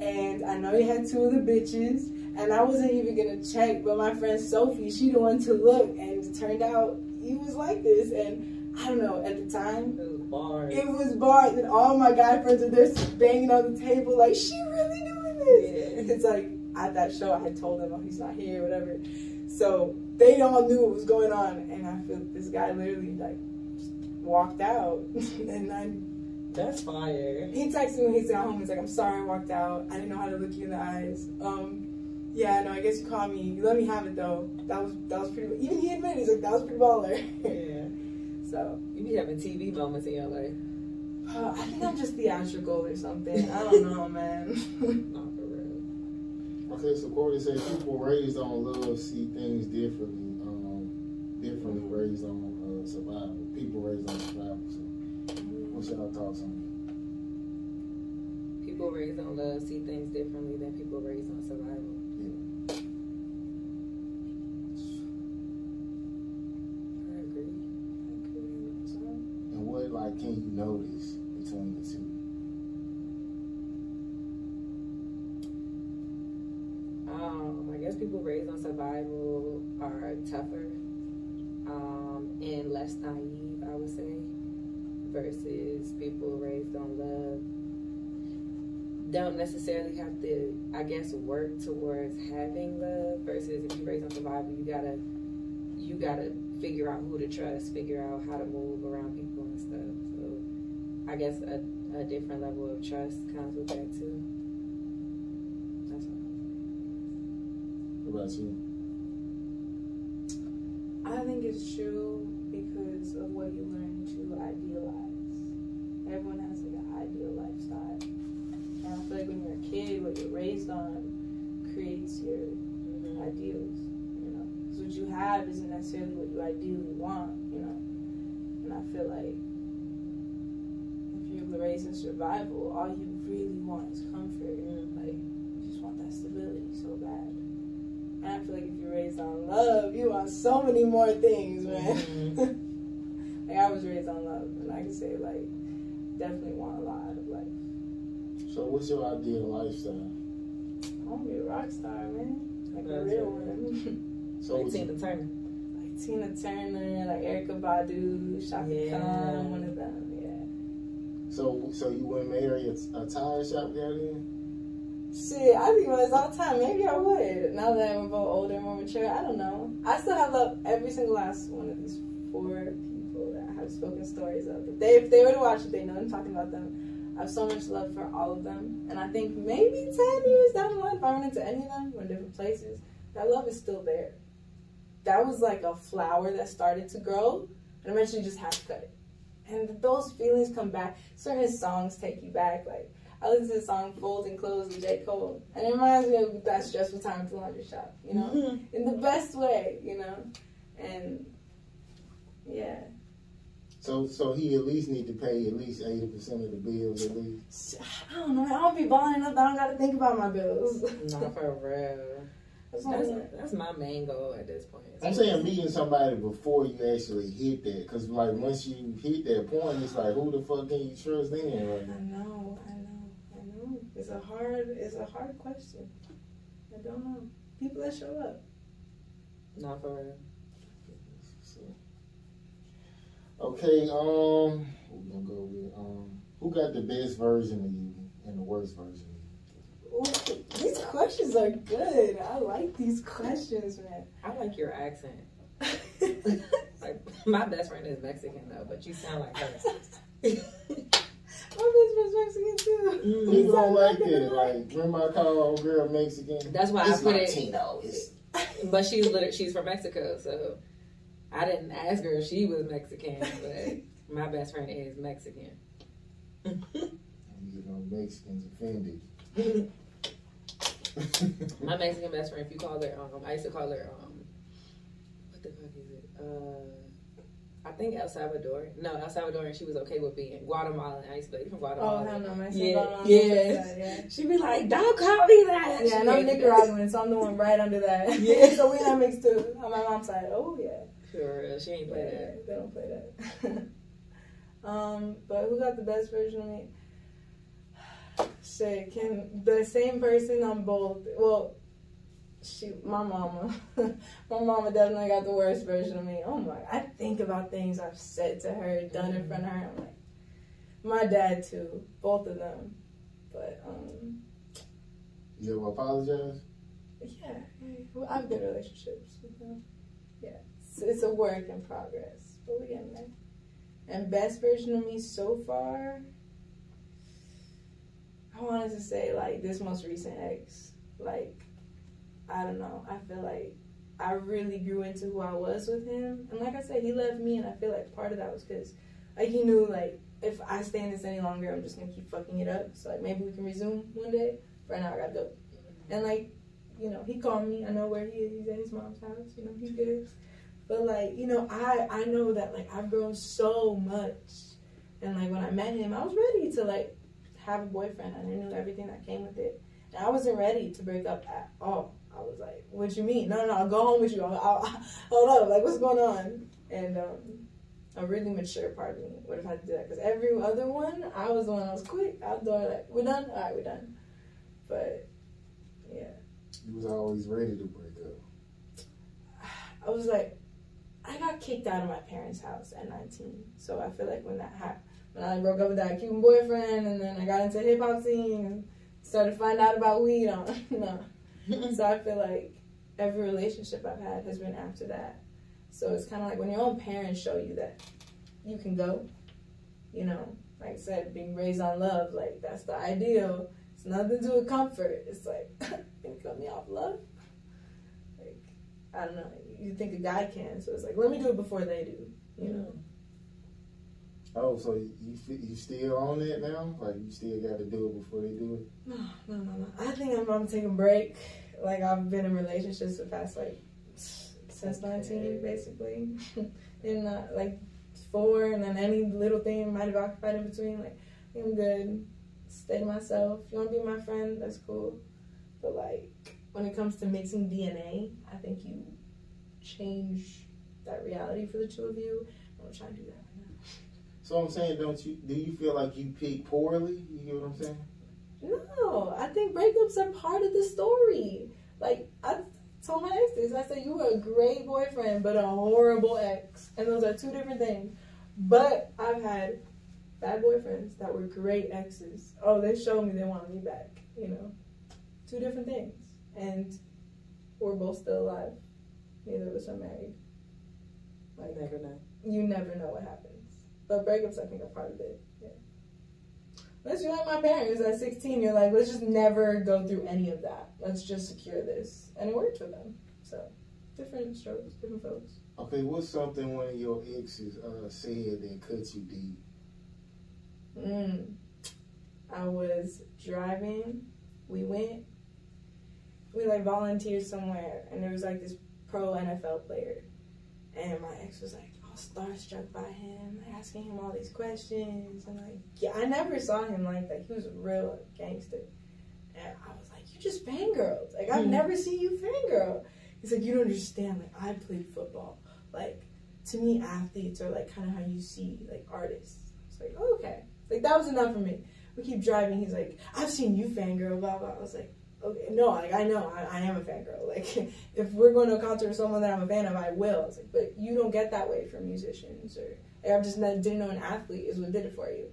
And I know you had two of the bitches. And I wasn't even gonna check, but my friend Sophie, she the one to look. And it turned out he was like this. And I don't know, at the time, It was bars. it was bars, and all my guy friends are there banging on the table, like, she really doing this. Yeah. It's like, at that show, I had told them, oh, he's not here, whatever. So they all knew what was going on, and I feel this guy literally, like, just walked out. (laughs) and I, That's fire. he texted me, when he said, home, he's like, I'm sorry I walked out. I didn't know how to look you in the eyes. Um, yeah, no, I guess you called me. You let me have it, though. That was, that was pretty, even he admitted, he's like, that was pretty baller. (laughs) Yeah. so. You be having TV moments in your life. Uh, I think I'm just theatrical or something. I don't know, (laughs) man. Not for real. Okay, so Cordy said people raised on love see things differently. Um, differently raised on uh, survival. People raised on survival. So, what's your thoughts on People raised on love see things differently than people raised on survival. Yeah. I agree. I that? And what like can you notice between the two? Versus people raised on love don't necessarily have to, I guess, work towards having love. Versus if you raised on survival, you gotta, you gotta figure out who to trust, figure out how to move around people and stuff. So, I guess a, a different level of trust comes with that too. That's all. What about you? I think it's true because of what you learn to idealize. Everyone has like an ideal lifestyle. And I feel like when you're a kid, what you're raised on creates your Mhm. ideals, you know. Because what you have isn't necessarily what you ideally want, you know. And I feel like if you're raised in survival, all you really want is comfort. Like, you just want that stability so bad. And I feel like if you're raised on love, you want so many more things, man. (laughs) like, I was raised on love, and I can say, like, definitely want a lot out of life. So, what's your ideal lifestyle? I want to be a rock star, man. Like a real it. one. (laughs) So, Like you- Tina Turner. like Tina Turner, like Erykah Badu, Chaka Yeah. Khan, one of them, yeah. so, so you wouldn't marry a, a tire shop guy then? Shit, I think about this all the time. Maybe I would. Now that I'm both older and more mature, I don't know. I still have love every single last one of these four people that I have spoken stories of. If they, if they were to watch it, they know I'm talking about them. I have so much love for all of them. And I think maybe 10 years down the line, if I run into any of them, we're in different places, that love is still there. That was like a flower that started to grow and eventually just had to cut it. And those feelings come back. Certain songs take you back. Like, I listen to the song Folding Clothes with J. Cole. And it reminds me of that stressful time at the laundry shop, you know? Mm-hmm. In the best way, you know? And yeah. So, so he at least need to pay at least eighty percent of the bills at least. I don't know. I don't be balling up. I don't got to think about my bills. (laughs) Not for real. That's That's, that's my main goal at this point. I'm saying meeting somebody before you actually hit that, because like once you hit that point, it's like who the fuck can you trust then? I know, I know, I know. It's a hard, it's a hard question. I don't know. People that show up. Not for real. so. Okay, um, we're gonna go with um, who got the best version of you and the worst version of you? Ooh, these questions are good. I like these questions, man. I like your accent. Like (laughs) my best friend is Mexican though, but you sound like her. (laughs) My best friend's Mexican too. Mm. People don't like like it. Like, remember I call old girl Mexican? That's why it's I put it. Latino. It's (laughs) But she's literally she's from Mexico, so I didn't ask her if she was Mexican, but my best friend is Mexican. you know Mexicans offended. (laughs) my Mexican best friend, if you call her, um, I used to call her, um, what the fuck is it? Uh, I think El Salvador. No, El Salvador, and she was okay with being Guatemalan. I used to be from Oh, Guatemala. hell no, Mexican. Yeah, don't know yeah. that, yeah. She'd be like, "Don't call me that." Yeah, She and I'm. Nicaraguan, so I'm the one right under that. (laughs) Yeah. (laughs) so we're not mixed too. On my mom's side, oh yeah. For real, she ain't Yeah, play that. they don't play that. (laughs) um, but who got the best version of me? Shit, can the same person on both? Well, she, my mama, (laughs) my mama definitely got the worst version of me. Oh my! I think about things I've said to her, done in front of her. I'm like, my dad too, both of them. But um, You ever apologize? yeah, yeah, I have good relationships with them. Yeah, it's, it's a work in progress, but we're getting there. And best version of me so far, I wanted to say like this most recent ex. Like, I don't know. I feel like I really grew into who I was with him, and like I said, he loved me, and I feel like part of that was because like he knew like if I stay in this any longer, I'm just gonna keep fucking it up. So like maybe we can resume one day. Right now, I gotta go. And like you know, he called me. I know where he is. He's at his mom's house. You know, he's good. But like, you know, I I know that like I've grown so much, and like when I met him, I was ready to like have a boyfriend, and I knew everything that came with it. And I wasn't ready to break up at all. I was like, "What you mean? No, no, no I'll go home with you. I'll, I'll, (laughs) hold up, like what's going on?" And um, a really mature part of me would have had to do that because every other one, I was the one that was quick out the door, like, "We're done. All right, we're done." But yeah. You was always ready to break up. (sighs) I was like, I got kicked out of my parents' house at 19. So I feel like when that happened, when I broke up with that Cuban boyfriend, and then I got into hip hop scene and started to find out about weed, on (laughs) no. (laughs) so I feel like every relationship I've had has been after that. So it's kind of like when your own parents show you that you can go, you know, like I said, being raised on love, like that's the ideal. It's nothing to do with comfort. It's like, (laughs) can you cut me off love? Like, I don't know. You think a guy can, so it's like, let me do it before they do. You know? Oh, so you you still on that now? Like you still got to do it before they do it? (sighs) No, no, no, no. I think I'm gonna take a break. Like I've been in relationships the past like since 19, basically, (laughs) and uh, like four, and then any little thing might have occupied in between. Like I think I'm good. Stay to myself. If you want to be my friend, that's cool. But like when it comes to mixing DNA, I think you change that reality for the two of you. I'm gonna try and do that right now. So I'm saying, don't you? Do you feel like you picked poorly? You get what I'm saying? No, I think breakups are part of the story. Like I told my exes, I said you were a great boyfriend, but a horrible ex, and those are two different things. But I've had bad boyfriends that were great exes. Oh, they showed me they wanted me back. You know, two different things, and we're both still alive. Neither of us are married. Like Never know. you never know what happens. But breakups, I think, are part of it. Yeah. Unless you're like my parents at 16, you're like, let's just never go through any of that. Let's just secure this. And it worked for them. So, different strokes, different folks. Okay, what's something one of your exes uh, said that cut you deep? Mm. I was driving. We went. We like volunteered somewhere, and there was like this pro NFL player, and my ex was like all starstruck by him, asking him all these questions, and like yeah, I never saw him like that. He was a real gangster, and I was like, you just fangirled. Like I've Mhm. never seen you fangirl. He's like, you don't understand. Like I played football. Like to me, athletes are like kind of how you see like artists. It's like oh, okay, like that was enough for me. We keep driving. He's like, I've seen you fangirl. Blah blah. I was like, okay, no, like I know I, I am a fangirl. (laughs) Like if we're going to a concert with someone that I'm a fan of, I will. It's like, but you don't get that way from musicians or like, I just didn't know an athlete is what did it for you.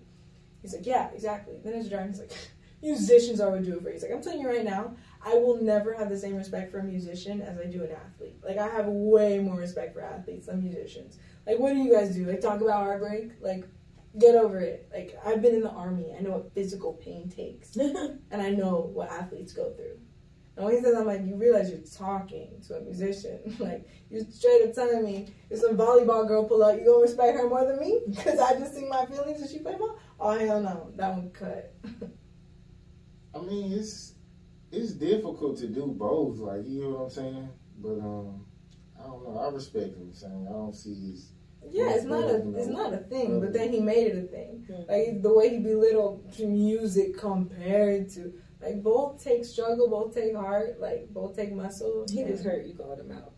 He's like, yeah, exactly. Then as driving, he's like, (laughs) musicians are what do it for you. He's like, I'm telling you right now, I will never have the same respect for a musician as I do an athlete. Like I have way more respect for athletes than musicians. Like what do you guys do? Like talk about heartbreak? Like get over it. Like I've been in the army. I know what physical pain takes. (laughs) and I know what athletes go through. And when he says, I'm like, you realize you're talking to a musician. (laughs) like, you're straight up telling me if some volleyball girl pull up, you gonna respect her more than me? (laughs) Because I just sing my feelings and she play ball? Oh, hell no. That one cut. I mean, it's it's difficult to do both. Like you know what I'm saying. But um, I don't know. I respect him. Saying I don't see his. Yeah, it's not a it's not a thing, but then he made it a thing. Like the way he belittled music compared to like both take struggle, both take heart, like both take muscle. He And was hurt. You called him out.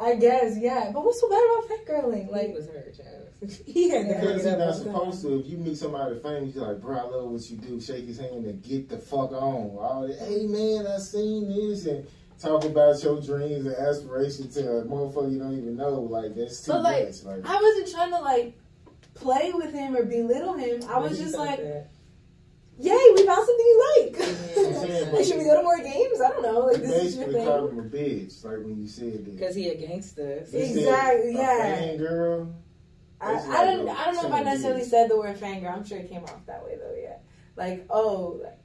I guess, yeah. But what's so bad about fangirling? he Like he was hurt, child. (laughs) he had to Because it you're not supposed to. If you meet somebody famous, you're like, bro, I love what you do. Shake his hand and get the fuck on. All that, hey man, I seen this and talk about your dreams and aspirations to a motherfucker you don't even know. Like that's too But, like, much. Like I wasn't trying to like play with him or belittle him. I was just like, that. Yay, we found something you like. Yeah. (laughs) like, should we go to more games? I don't know. Like, you this is your basically called thing. him a bitch. Like when you said that. Because he a gangster. You said Exactly, a yeah. fan girl. I, Basically I don't. a I don't know if I necessarily bitch. said the word fanger. I'm sure it came off that way though. Yeah. Like, oh, like,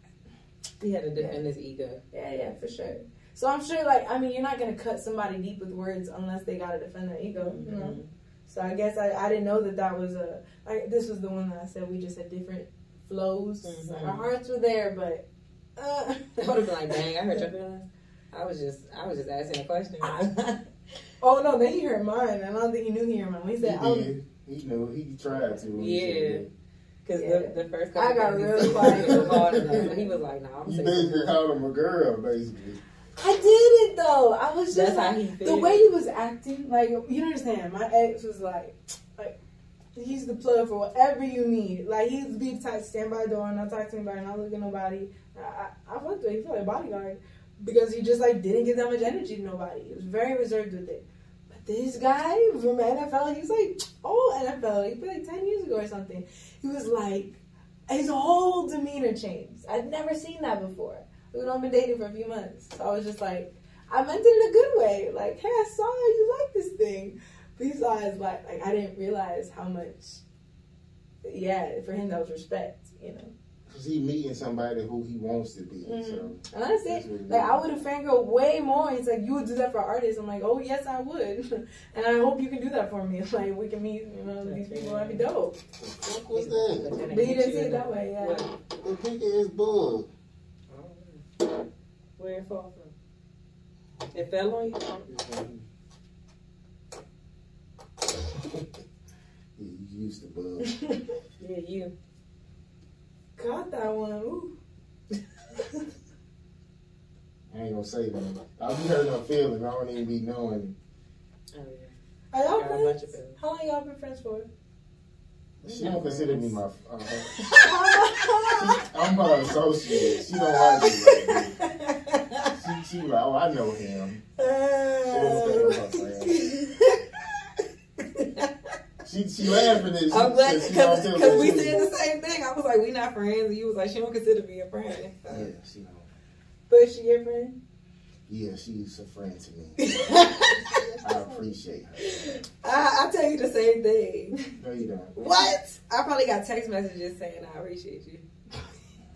He had to defend his ego. yeah, yeah, for sure. So I'm sure, like, I mean, you're not gonna cut somebody deep with words unless they gotta defend their ego. You know. Mhm. So I guess I, I didn't know that that was a. I, this was the one that I said we just had different flows. Mhm. Our hearts were there, but. Uh, I would have been like, dang, I heard your feelings. I was just, I was just asking a question. (laughs) oh no, then he heard mine. and I don't think he knew he hurt mine. He He said, "Oh, did. He knew. He tried to. Yeah. Because Yeah. the, the first I got times he real quiet. it was hard he was like, nah. I'm You saying basically called him a girl, basically. I did it though. I was just That's how like- he the way he was acting. Like you understand. My ex was like, like he's the plug for whatever you need. Like he's the type to stand by the door and not talk to anybody, not look at nobody. I, I, I fucked with. He felt like a bodyguard because he just like didn't give that much energy to nobody. He was very reserved with it. But this guy from NFL, he was like, oh NFL, he played like ten years ago or something. He was like, his whole demeanor changed. I'd never seen that before. We'd only been dating for a few months. So I was just like, I meant it in a good way. Like, hey, I saw you like this thing. But he saw as like, like I didn't realize how much. Yeah, for him that was respect, you know. Cause he meeting somebody who he wants to be. So Mhm. And honestly, that's what it like. I would have fangirl way more. He's like, you would do that for artists. I'm like, oh yes, I would, (laughs) and I hope you can do that for me. (laughs) Like we can meet, you know, these people. That'd be dope. Was that? But you didn't see it that way, yeah. The picture is bug. I don't know. Where it fall from? It fell on you? (laughs) yeah, you used to bug. (laughs) Yeah, you. Caught that one. Ooh. I ain't gonna say that. I'll be hurting her feelings. I don't even be knowing. Oh, yeah. Are y'all Got bunch friends? of. How long y'all been friends for? She don't consider me my. Uh, (laughs) I'm her associate. She don't like me. Like that. She, like, oh, I know him. (laughs) She, she laughing at she, I'm glad because we said the same thing. I was like, we not friends. And you was like, she don't consider me a friend. So. Yeah, she don't. but she your friend? Yeah, she's a friend to me. (laughs) I appreciate her. I, I tell you the same thing. No, you don't. What? I probably got text messages saying I appreciate you.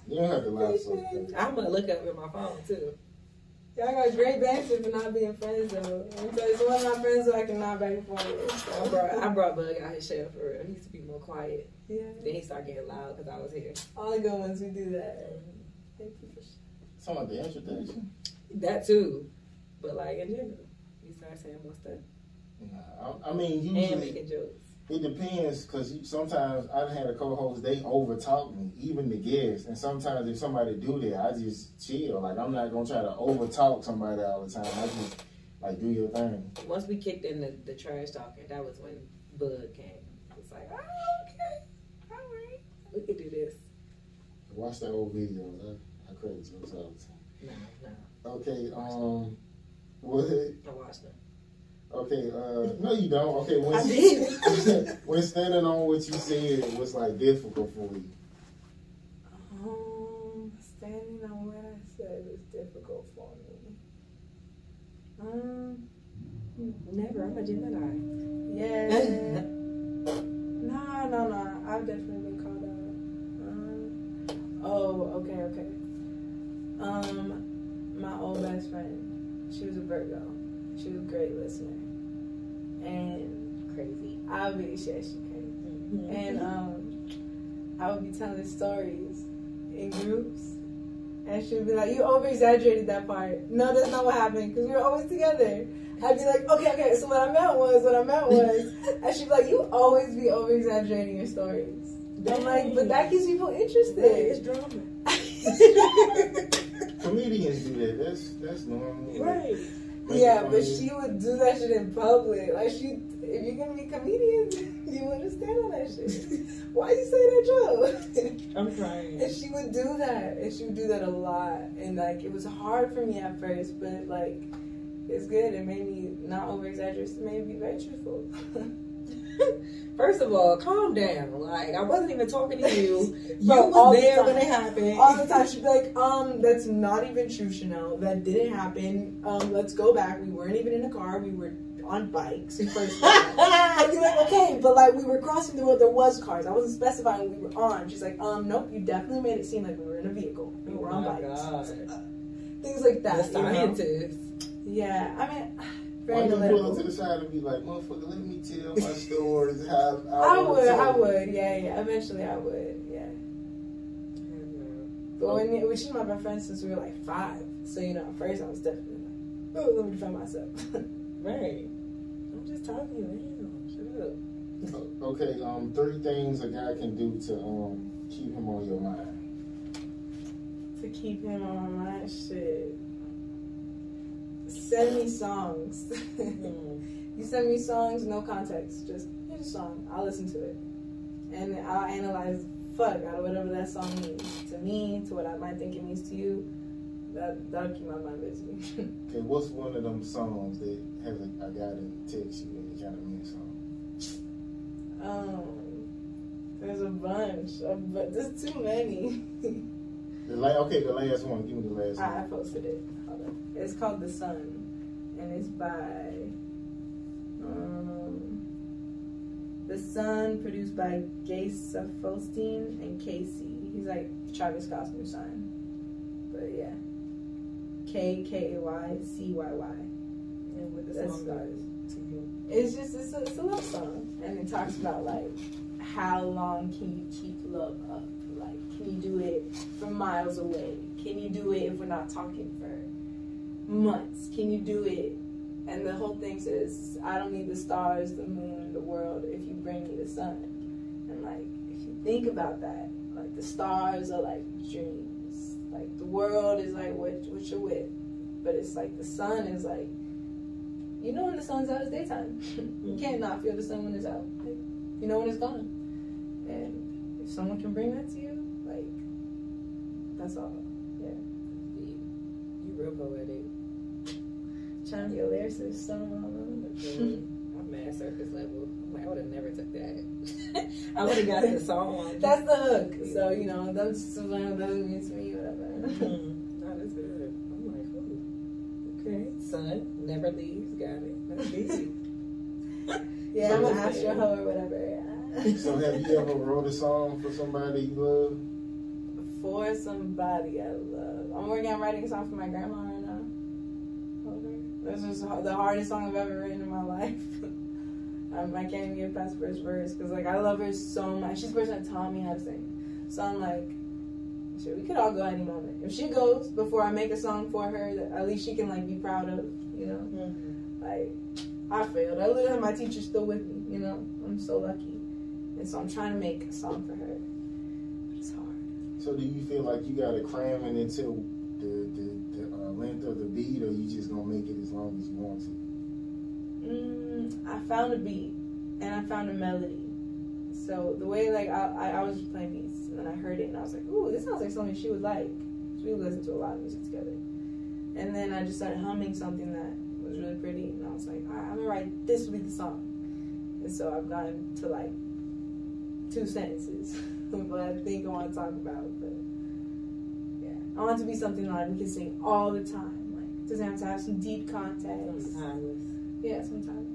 You don't have to lie so. (laughs) I'm gonna look up in my phone too. Y'all got great banter for not being friends though. I'm telling you, some of my friends who I cannot back and forth with. I brought I brought Bug out his shell for real. He used to be more quiet. Yeah. Then he started getting loud because I was here. All the good ones we do that. Mm-hmm. Thank you for Some of the introduction. That too, but like in general, he started saying more stuff Nah, I, I mean, and making jokes. It depends because sometimes I've had a co-host they overtalk me, even the guests, and sometimes if somebody do that, I just chill. Like I'm not gonna try to overtalk somebody all the time. I just like do your thing. Once we kicked in the, the trash talking, that was when Bud came. It's like, oh, okay, all right, we can do this. Watch that old videos. I, I credit jokes all the time. No, no, Okay, um, what? I watched them. Okay, uh, no, you don't. Okay, when I did. (laughs) when standing on what you said was like difficult for you. Um, standing on what I said was difficult for me. Um, Never. I'm a Gemini. yeah. (laughs) no, no, no. I've definitely been called out. Um, oh, okay, okay. Um, my old best friend, she was a Virgo. She was a great listener, and Crazy. I really shared she crazy. Mm-hmm. And um, I would be telling stories in groups, and she would be like, "You over exaggerated that part. No, that's not what happened because we were always together." I'd be like, "Okay, okay. So what I meant was, what I meant (laughs) was," and she'd be like, "You always be over exaggerating your stories." I'm like, "But that keeps people interested." it's drama. (laughs) Comedians do that. That's that's normal. Right. Yeah, but she would do that shit in public. Like she, if you're gonna be a comedian, (laughs) you understand on that shit. (laughs) Why you say that joke? (laughs) I'm crying. And she would do that, and she would do that a lot, and like it was hard for me at first, but like it's good. It made me not over exaggerate. It made me be very truthful. (laughs) First of all, calm down. Like I wasn't even talking to (laughs) you. You Bro, was the there time. when it happened. All the time, she'd be like, "Um, that's not even true, Chanel. That didn't happen. Um, let's go back. We weren't even in a car. We were on bikes first." of all." (laughs) I'd be like, "Okay, but like we were crossing the road. There was cars. I wasn't specifying we were on." She's like, "Um, nope. You definitely made it seem like we were in a vehicle. We were on Oh my bikes. God. Things like the that. you know? Yeah, I mean, Why very you pull up to the side and be like, motherfucker, let me tell my stories how (laughs) I, I would, I would, yeah, yeah. Eventually, I would, yeah. But when when she's my best friend since we were like five, so you know, at first I was definitely like, oh, let me defend myself. (laughs) Right. I'm just talking now. Shut up. Okay, um, three things a guy can do to um keep him on your mind. to keep him on my mind, shit. Send me songs. Mm. (laughs) you send me songs, no context. Just here's a song. I'll listen to it, and I'll analyze fuck out of whatever that song means to me, to what I might think it means to you. That that'll keep my mind busy. (laughs) Okay, what's one of them songs that has a, a guy that text you and it kind of means something? um, there's a bunch, of, but there's too many. (laughs) The la- okay, the last one. Give me the last I I one. posted it. It's called The Sun, and it's by um, The Sun, produced by Gay and Casey. He's like Travis Scott's new son. But yeah, K K A Y C Y Y. And what the song does to you. It's just it's a, it's a love song, and it talks about like how long can you keep love up? Like, can you do it from miles away? Can you do it if we're not talking for months? Can you do it? And the whole thing says, I don't need the stars, the moon, the world if you bring me the sun. And like, if you think about that, like the stars are like dreams. Like the world is like what what you're with, but it's like the sun is like you know when the sun's out, it's daytime. (laughs) you mm-hmm. can't not feel the sun when it's out. Like, you know when it's gone. And if someone can bring that to you, like, that's all. Yeah. You real poetic. Trying to be a lyricist, so Okay. I'm mad surface level. I'm like, I would have never took that. (laughs) I would have got the song. On. That's the hook. So, you know, that's just one of those means to me, whatever. Mm. No, that's good. I'm like, ooh. Okay. Sun never leaves. Got it. That's (laughs) easy. yeah, So I'm an that's- astro hoe or whatever. Yeah. (laughs) So have you ever wrote a song for somebody you love? For somebody I love. I'm working on writing a song for my grandma right now. Hold her. This is the hardest song I've ever written in my life. (laughs) um, I can't even get past first verse because like I love her so much. She's the person that taught me how to sing. So I'm like, shit, we could all go any moment. If she goes before I make a song for her that at least she can like be proud of, you know. Mm-hmm. Like I failed. I literally have my teacher still with me. You know, I'm so lucky, and so I'm trying to make a song for her. But it's hard. So do you feel like you gotta cram it into the the, the length of the beat, or you just gonna make it as long as you want to? Mm, I found a beat and I found a melody. So the way like I, I, I was just playing beats and then I heard it and I was like, ooh, this sounds like something she would like. So we listened to a lot of music together. And then I just started humming something that was really pretty and I was like, all right, I'm gonna write this will be the song. And so I've gotten to like two sentences, (laughs) but I think I want to talk about. But I want it to be something that we can sing all the time. Like doesn't have to have some deep context. Timeless. Yeah, sometimes.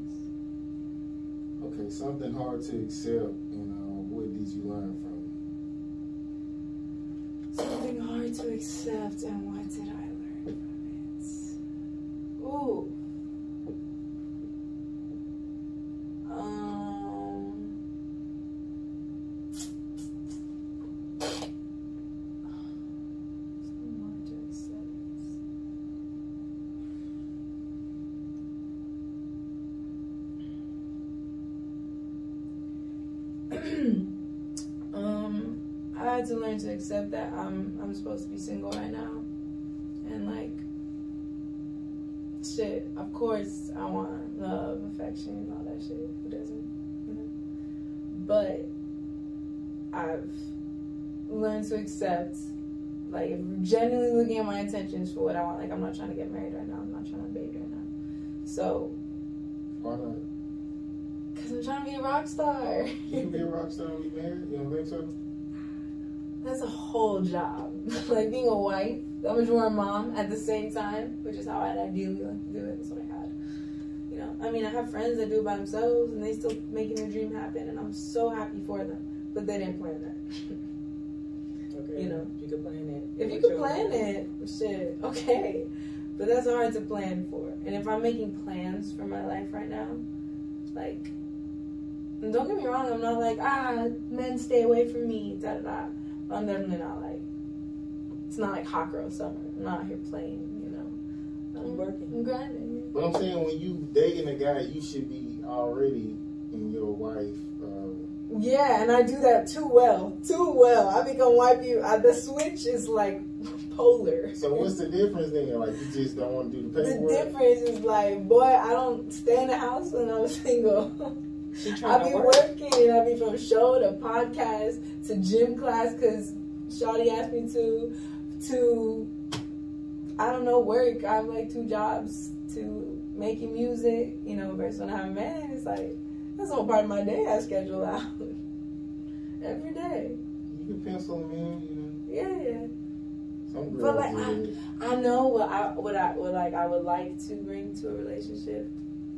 Okay, something hard to accept, and uh, what did you learn from It? Something hard to accept, and what did I learn from it? Ooh. Um. Something hard to accept. um, To accept that I'm I'm supposed to be single right now, and like, shit. Of course, I want love, affection, all that shit. Who doesn't? You know? But I've learned to accept, like, if I'm genuinely looking at my intentions for what I want. Like, I'm not trying to get married right now. I'm not trying to baby right now. So, Why not? cause I'm trying to be a rock star. You can be a (laughs) rock star and be married. You don't think so? That's a whole job. (laughs) like being a wife, a major mom at the same time, which is how I'd ideally like to do it. That's what I had. You know, I mean, I have friends that do it by themselves and they still making their dream happen, and I'm so happy for them. But they didn't plan that. (laughs) Okay. You know. you could plan it. if you could plan it, shit, okay. But that's hard to plan for. And if I'm making plans for my life right now, like, and don't get me wrong, I'm not like, ah, men stay away from me, da da da. But I'm definitely not like, it's not like hot girl summer. I'm not here playing, you know. I'm working. I'm grinding. But I'm saying when you dating a guy, you should be already in your wife. Uh, Yeah, and I do that too well, too well. I become wifey. I, the switch is like (laughs) polar. so what's the difference then? Like you just don't want to do the paperwork. The difference is like, boy, I don't stay in the house when I'm (laughs) single. She I trying be to work. working. I be from show to podcast to gym class because Shawty asked me to. To I don't know work. I have like two jobs to making music. You know, versus when I have a man, it's like that's all part of my day I schedule out (laughs) every day. You can pencil them in. You know, Yeah, yeah. some girls But, like, do it. I know what I what I what like I would like to bring to a relationship.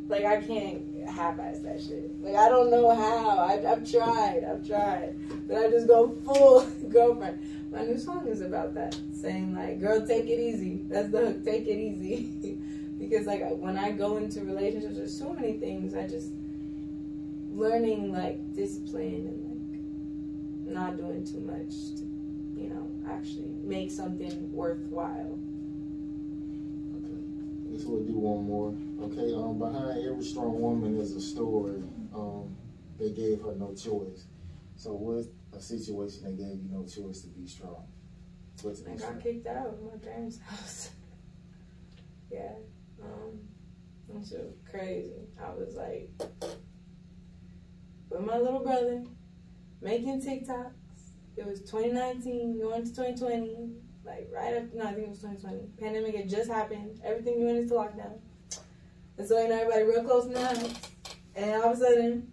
Like I can't half-ass that shit. Like I don't know how. I, I've tried. I've tried, but I just go full (laughs) girlfriend. My new song is about that, saying like, "Girl, take it easy." That's the hook. Take it easy, (laughs) because like uh, when I go into relationships, there's so many things. I just learning like discipline and like not doing too much to, you know, actually make something worthwhile. Okay. Guess we'll do one more. Okay. Um, behind every strong woman is a story. Um, they gave her no choice. So what's a situation they gave you no choice to be strong? What's I got kicked out of my parents' (laughs) house. yeah. Um, that's so crazy. I was like, with my little brother, making TikToks. It was 2019, going to 2020. Like, right after, no, I think it was 2020. Pandemic had just happened. Everything went into lockdown. And so, you know, everybody real close house. And all of a sudden,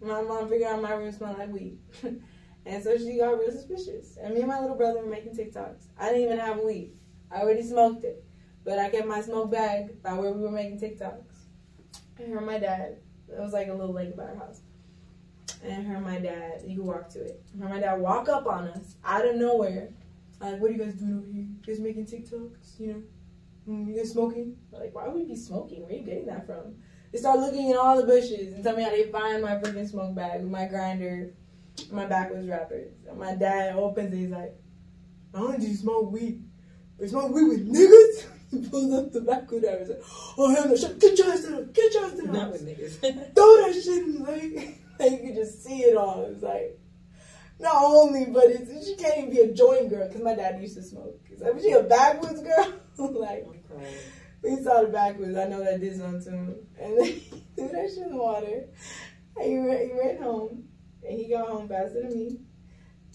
my mom figured out my room smelled like weed. (laughs) and so she got real suspicious. And me and my little brother were making TikToks. I didn't even have weed. I already smoked it. But I kept my smoke bag by where we were making TikToks. And her and my dad, it was like a little lake by our house. And her and my dad, you could walk to it. Her and my dad walk up on us out of nowhere. Like, what are you guys doing over here? You guys making TikToks? You know? Mm, you're smoking? Like, why would we be smoking? Where are you getting that from? They start looking in all the bushes and tell me how they find my freaking smoke bag with my grinder, my backwoods wrappers. And my dad opens it, he's like, only do you smoke weed, but you smoke weed with niggas? (laughs) he pulls up the back window and says, "Oh hell no! Shut, get your ass down! Get your ass down! Not with niggas. (laughs) Throw that shit in like, (laughs) like you can just see it all. It's like not only, but it's she can't even be a joint girl because my dad used to smoke. He's like, was she a backwoods girl? (laughs) like we saw the backwoods. I know that did something to him, and then he (laughs) threw that shit in the water. And he ran, he ran home, and he got home faster than me.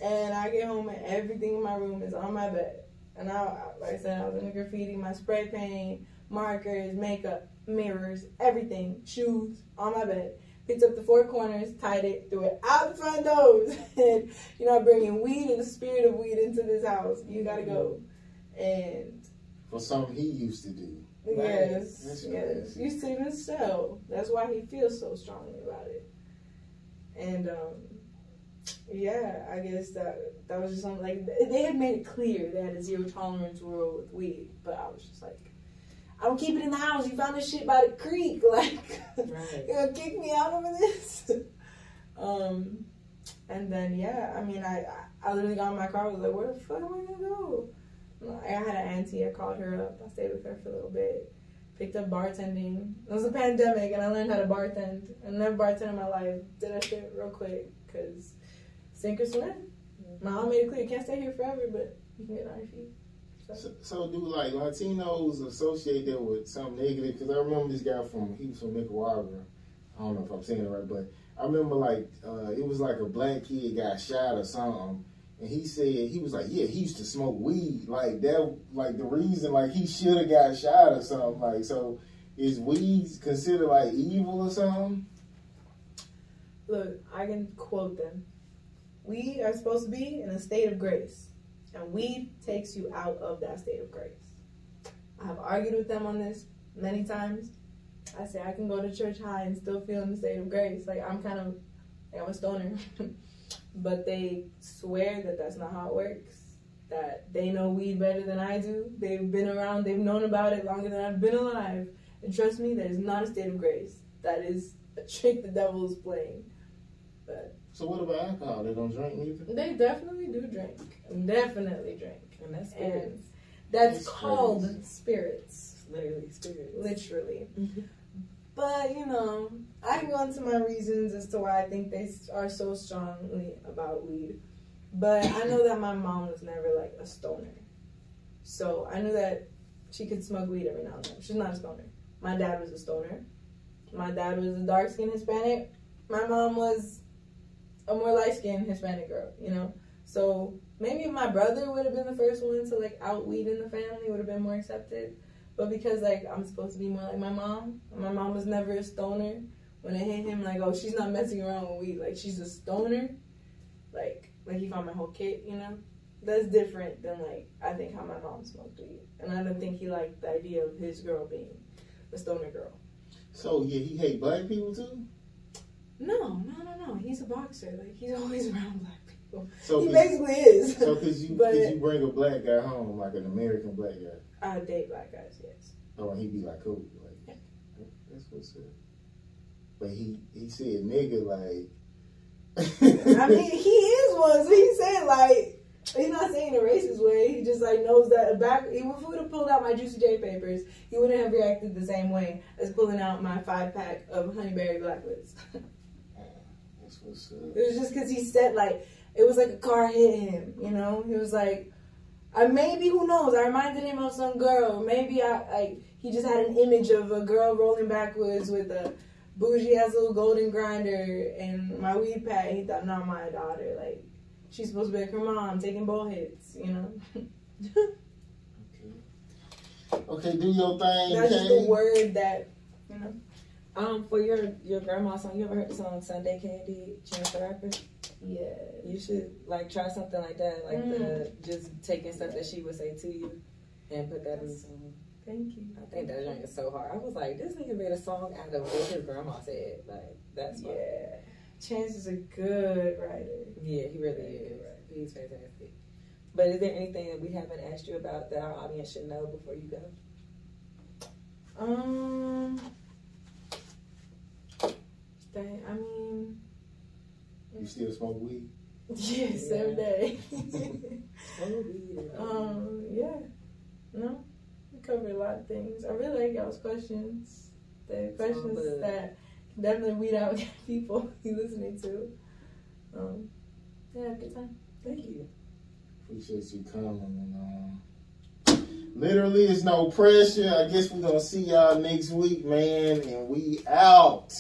And I get home, and everything in my room is on my bed. And I, like I said, I was in the graffiti, my spray paint, markers, makeup, mirrors, everything, shoes on my bed. Picked up the four corners, tied it, threw it out the front doors. (laughs) and you're not bringing weed and the spirit of weed into this house. You gotta go. And For something he used to do. yes, That's yes, crazy. you see his cell. That's why he feels so strongly about it. And um, yeah, I guess that that was just something like they had made it clear they had a zero tolerance rule with weed, but I was just like, I don't keep it in the house. You found this shit by the creek, (laughs) like Right. you gonna kick me out over this? (laughs) um, and then yeah, I mean, I I literally got in my car. I was like, where the fuck am I gonna go? I had an auntie. I called her up. I stayed with her for a little bit. Picked up bartending. It was a pandemic, and I learned how to bartend. I never bartended in my life. Did that shit real quick, cause sink or swim. My mom made it clear you can't stay here forever, but you can get on your feet. So, so do like Latinos associate that with something negative? Because I remember this guy from he was from Nicaragua. I don't know if I'm saying it right, but I remember like uh, it was like a black kid got shot or something, and he said he was like, yeah, he used to smoke weed. Like that, like the reason like he should have got shot or something. Like so, is weed considered like evil or something? Look, I can quote them. We are supposed to be in a state of grace, and weed takes you out of that state of grace. I have argued with them on this many times. I say I can go to church high and still feel in the state of grace. Like I'm kind of, like I'm a stoner, (laughs) but they swear that that's not how it works. That they know weed better than I do. They've been around. They've known about it longer than I've been alive. And trust me, that is not a state of grace. That is a trick the devil is playing. But So what about alcohol? They don't drink neither. They definitely do drink. Definitely drink. And that's And spirits. that's called crazy. spirits, Literally spirits. literally. Mhm. But you know, I can go into my reasons as to why I think they are so strongly about weed. But I know that my mom was never like a stoner, so I knew that she could smoke weed every now and then. She's not a stoner. My dad was a stoner. My dad was a dark skinned Hispanic. My mom was a more light skinned Hispanic girl. You know, so maybe my brother would have been the first one to like out weed in the family, would have been more accepted. But because like I'm supposed to be more like my mom, my mom was never a stoner. When it hit him, like, oh, she's not messing around with weed, like she's a stoner. Like, like he found my whole kit, you know. That's different than like I think how my mom smoked weed, and I don't think he liked the idea of his girl being a stoner girl. So yeah, he hate black people too. No, no, no, no. He's a boxer. Like he's always (laughs) around black people. So he basically is. so could you (laughs) But- you bring a black guy home like an American black guy? I date black guys. Yes. Oh, and he'd be like, cool, like that's what's up. But he he said nigga like. I mean, he is one. So he's saying like he's not saying in a racist way. He just like knows that back. He if he would have pulled out my Juicy J papers, he wouldn't have reacted the same way as pulling out my five pack of Honeyberry Backwoods. (laughs) That's what's up. It was just because he said like it was like a car hit him. You know, he was like, I maybe who knows? I reminded him of some girl. Maybe I like he just had an image of a girl rolling backwoods with a bougie ass little golden grinder and my weed pack. He thought, not my daughter. Like she's supposed to be like her mom taking bull hits. You know, Okay. Okay, do your thing, that's just the word that you know. Um, for your your grandma's song, you ever heard the song Sunday Candy, Chance the Rapper? Yeah. You should like try something like that, like Mm. the just taking stuff that she would say to you and put that in the song. Thank you. I think that joint is so hard. I was like, this nigga made a song out of what his grandma said. Like that's Yeah. yeah, Chance is a good writer. yeah, he really is. He's fantastic. But is there anything that we haven't asked you about that our audience should know before you go? Um, dang, I mean, You still smoke weed? (laughs) yes, every day. (laughs) Oh, um, yeah, no, we covered a lot of things. I really like y'all's questions. The questions good. that definitely weed out (laughs) people you listening to. Um, yeah, have a good time. Thank you. Appreciate you coming. And, um, literally, it's no pressure. I guess we're gonna see y'all next week, man. And we out.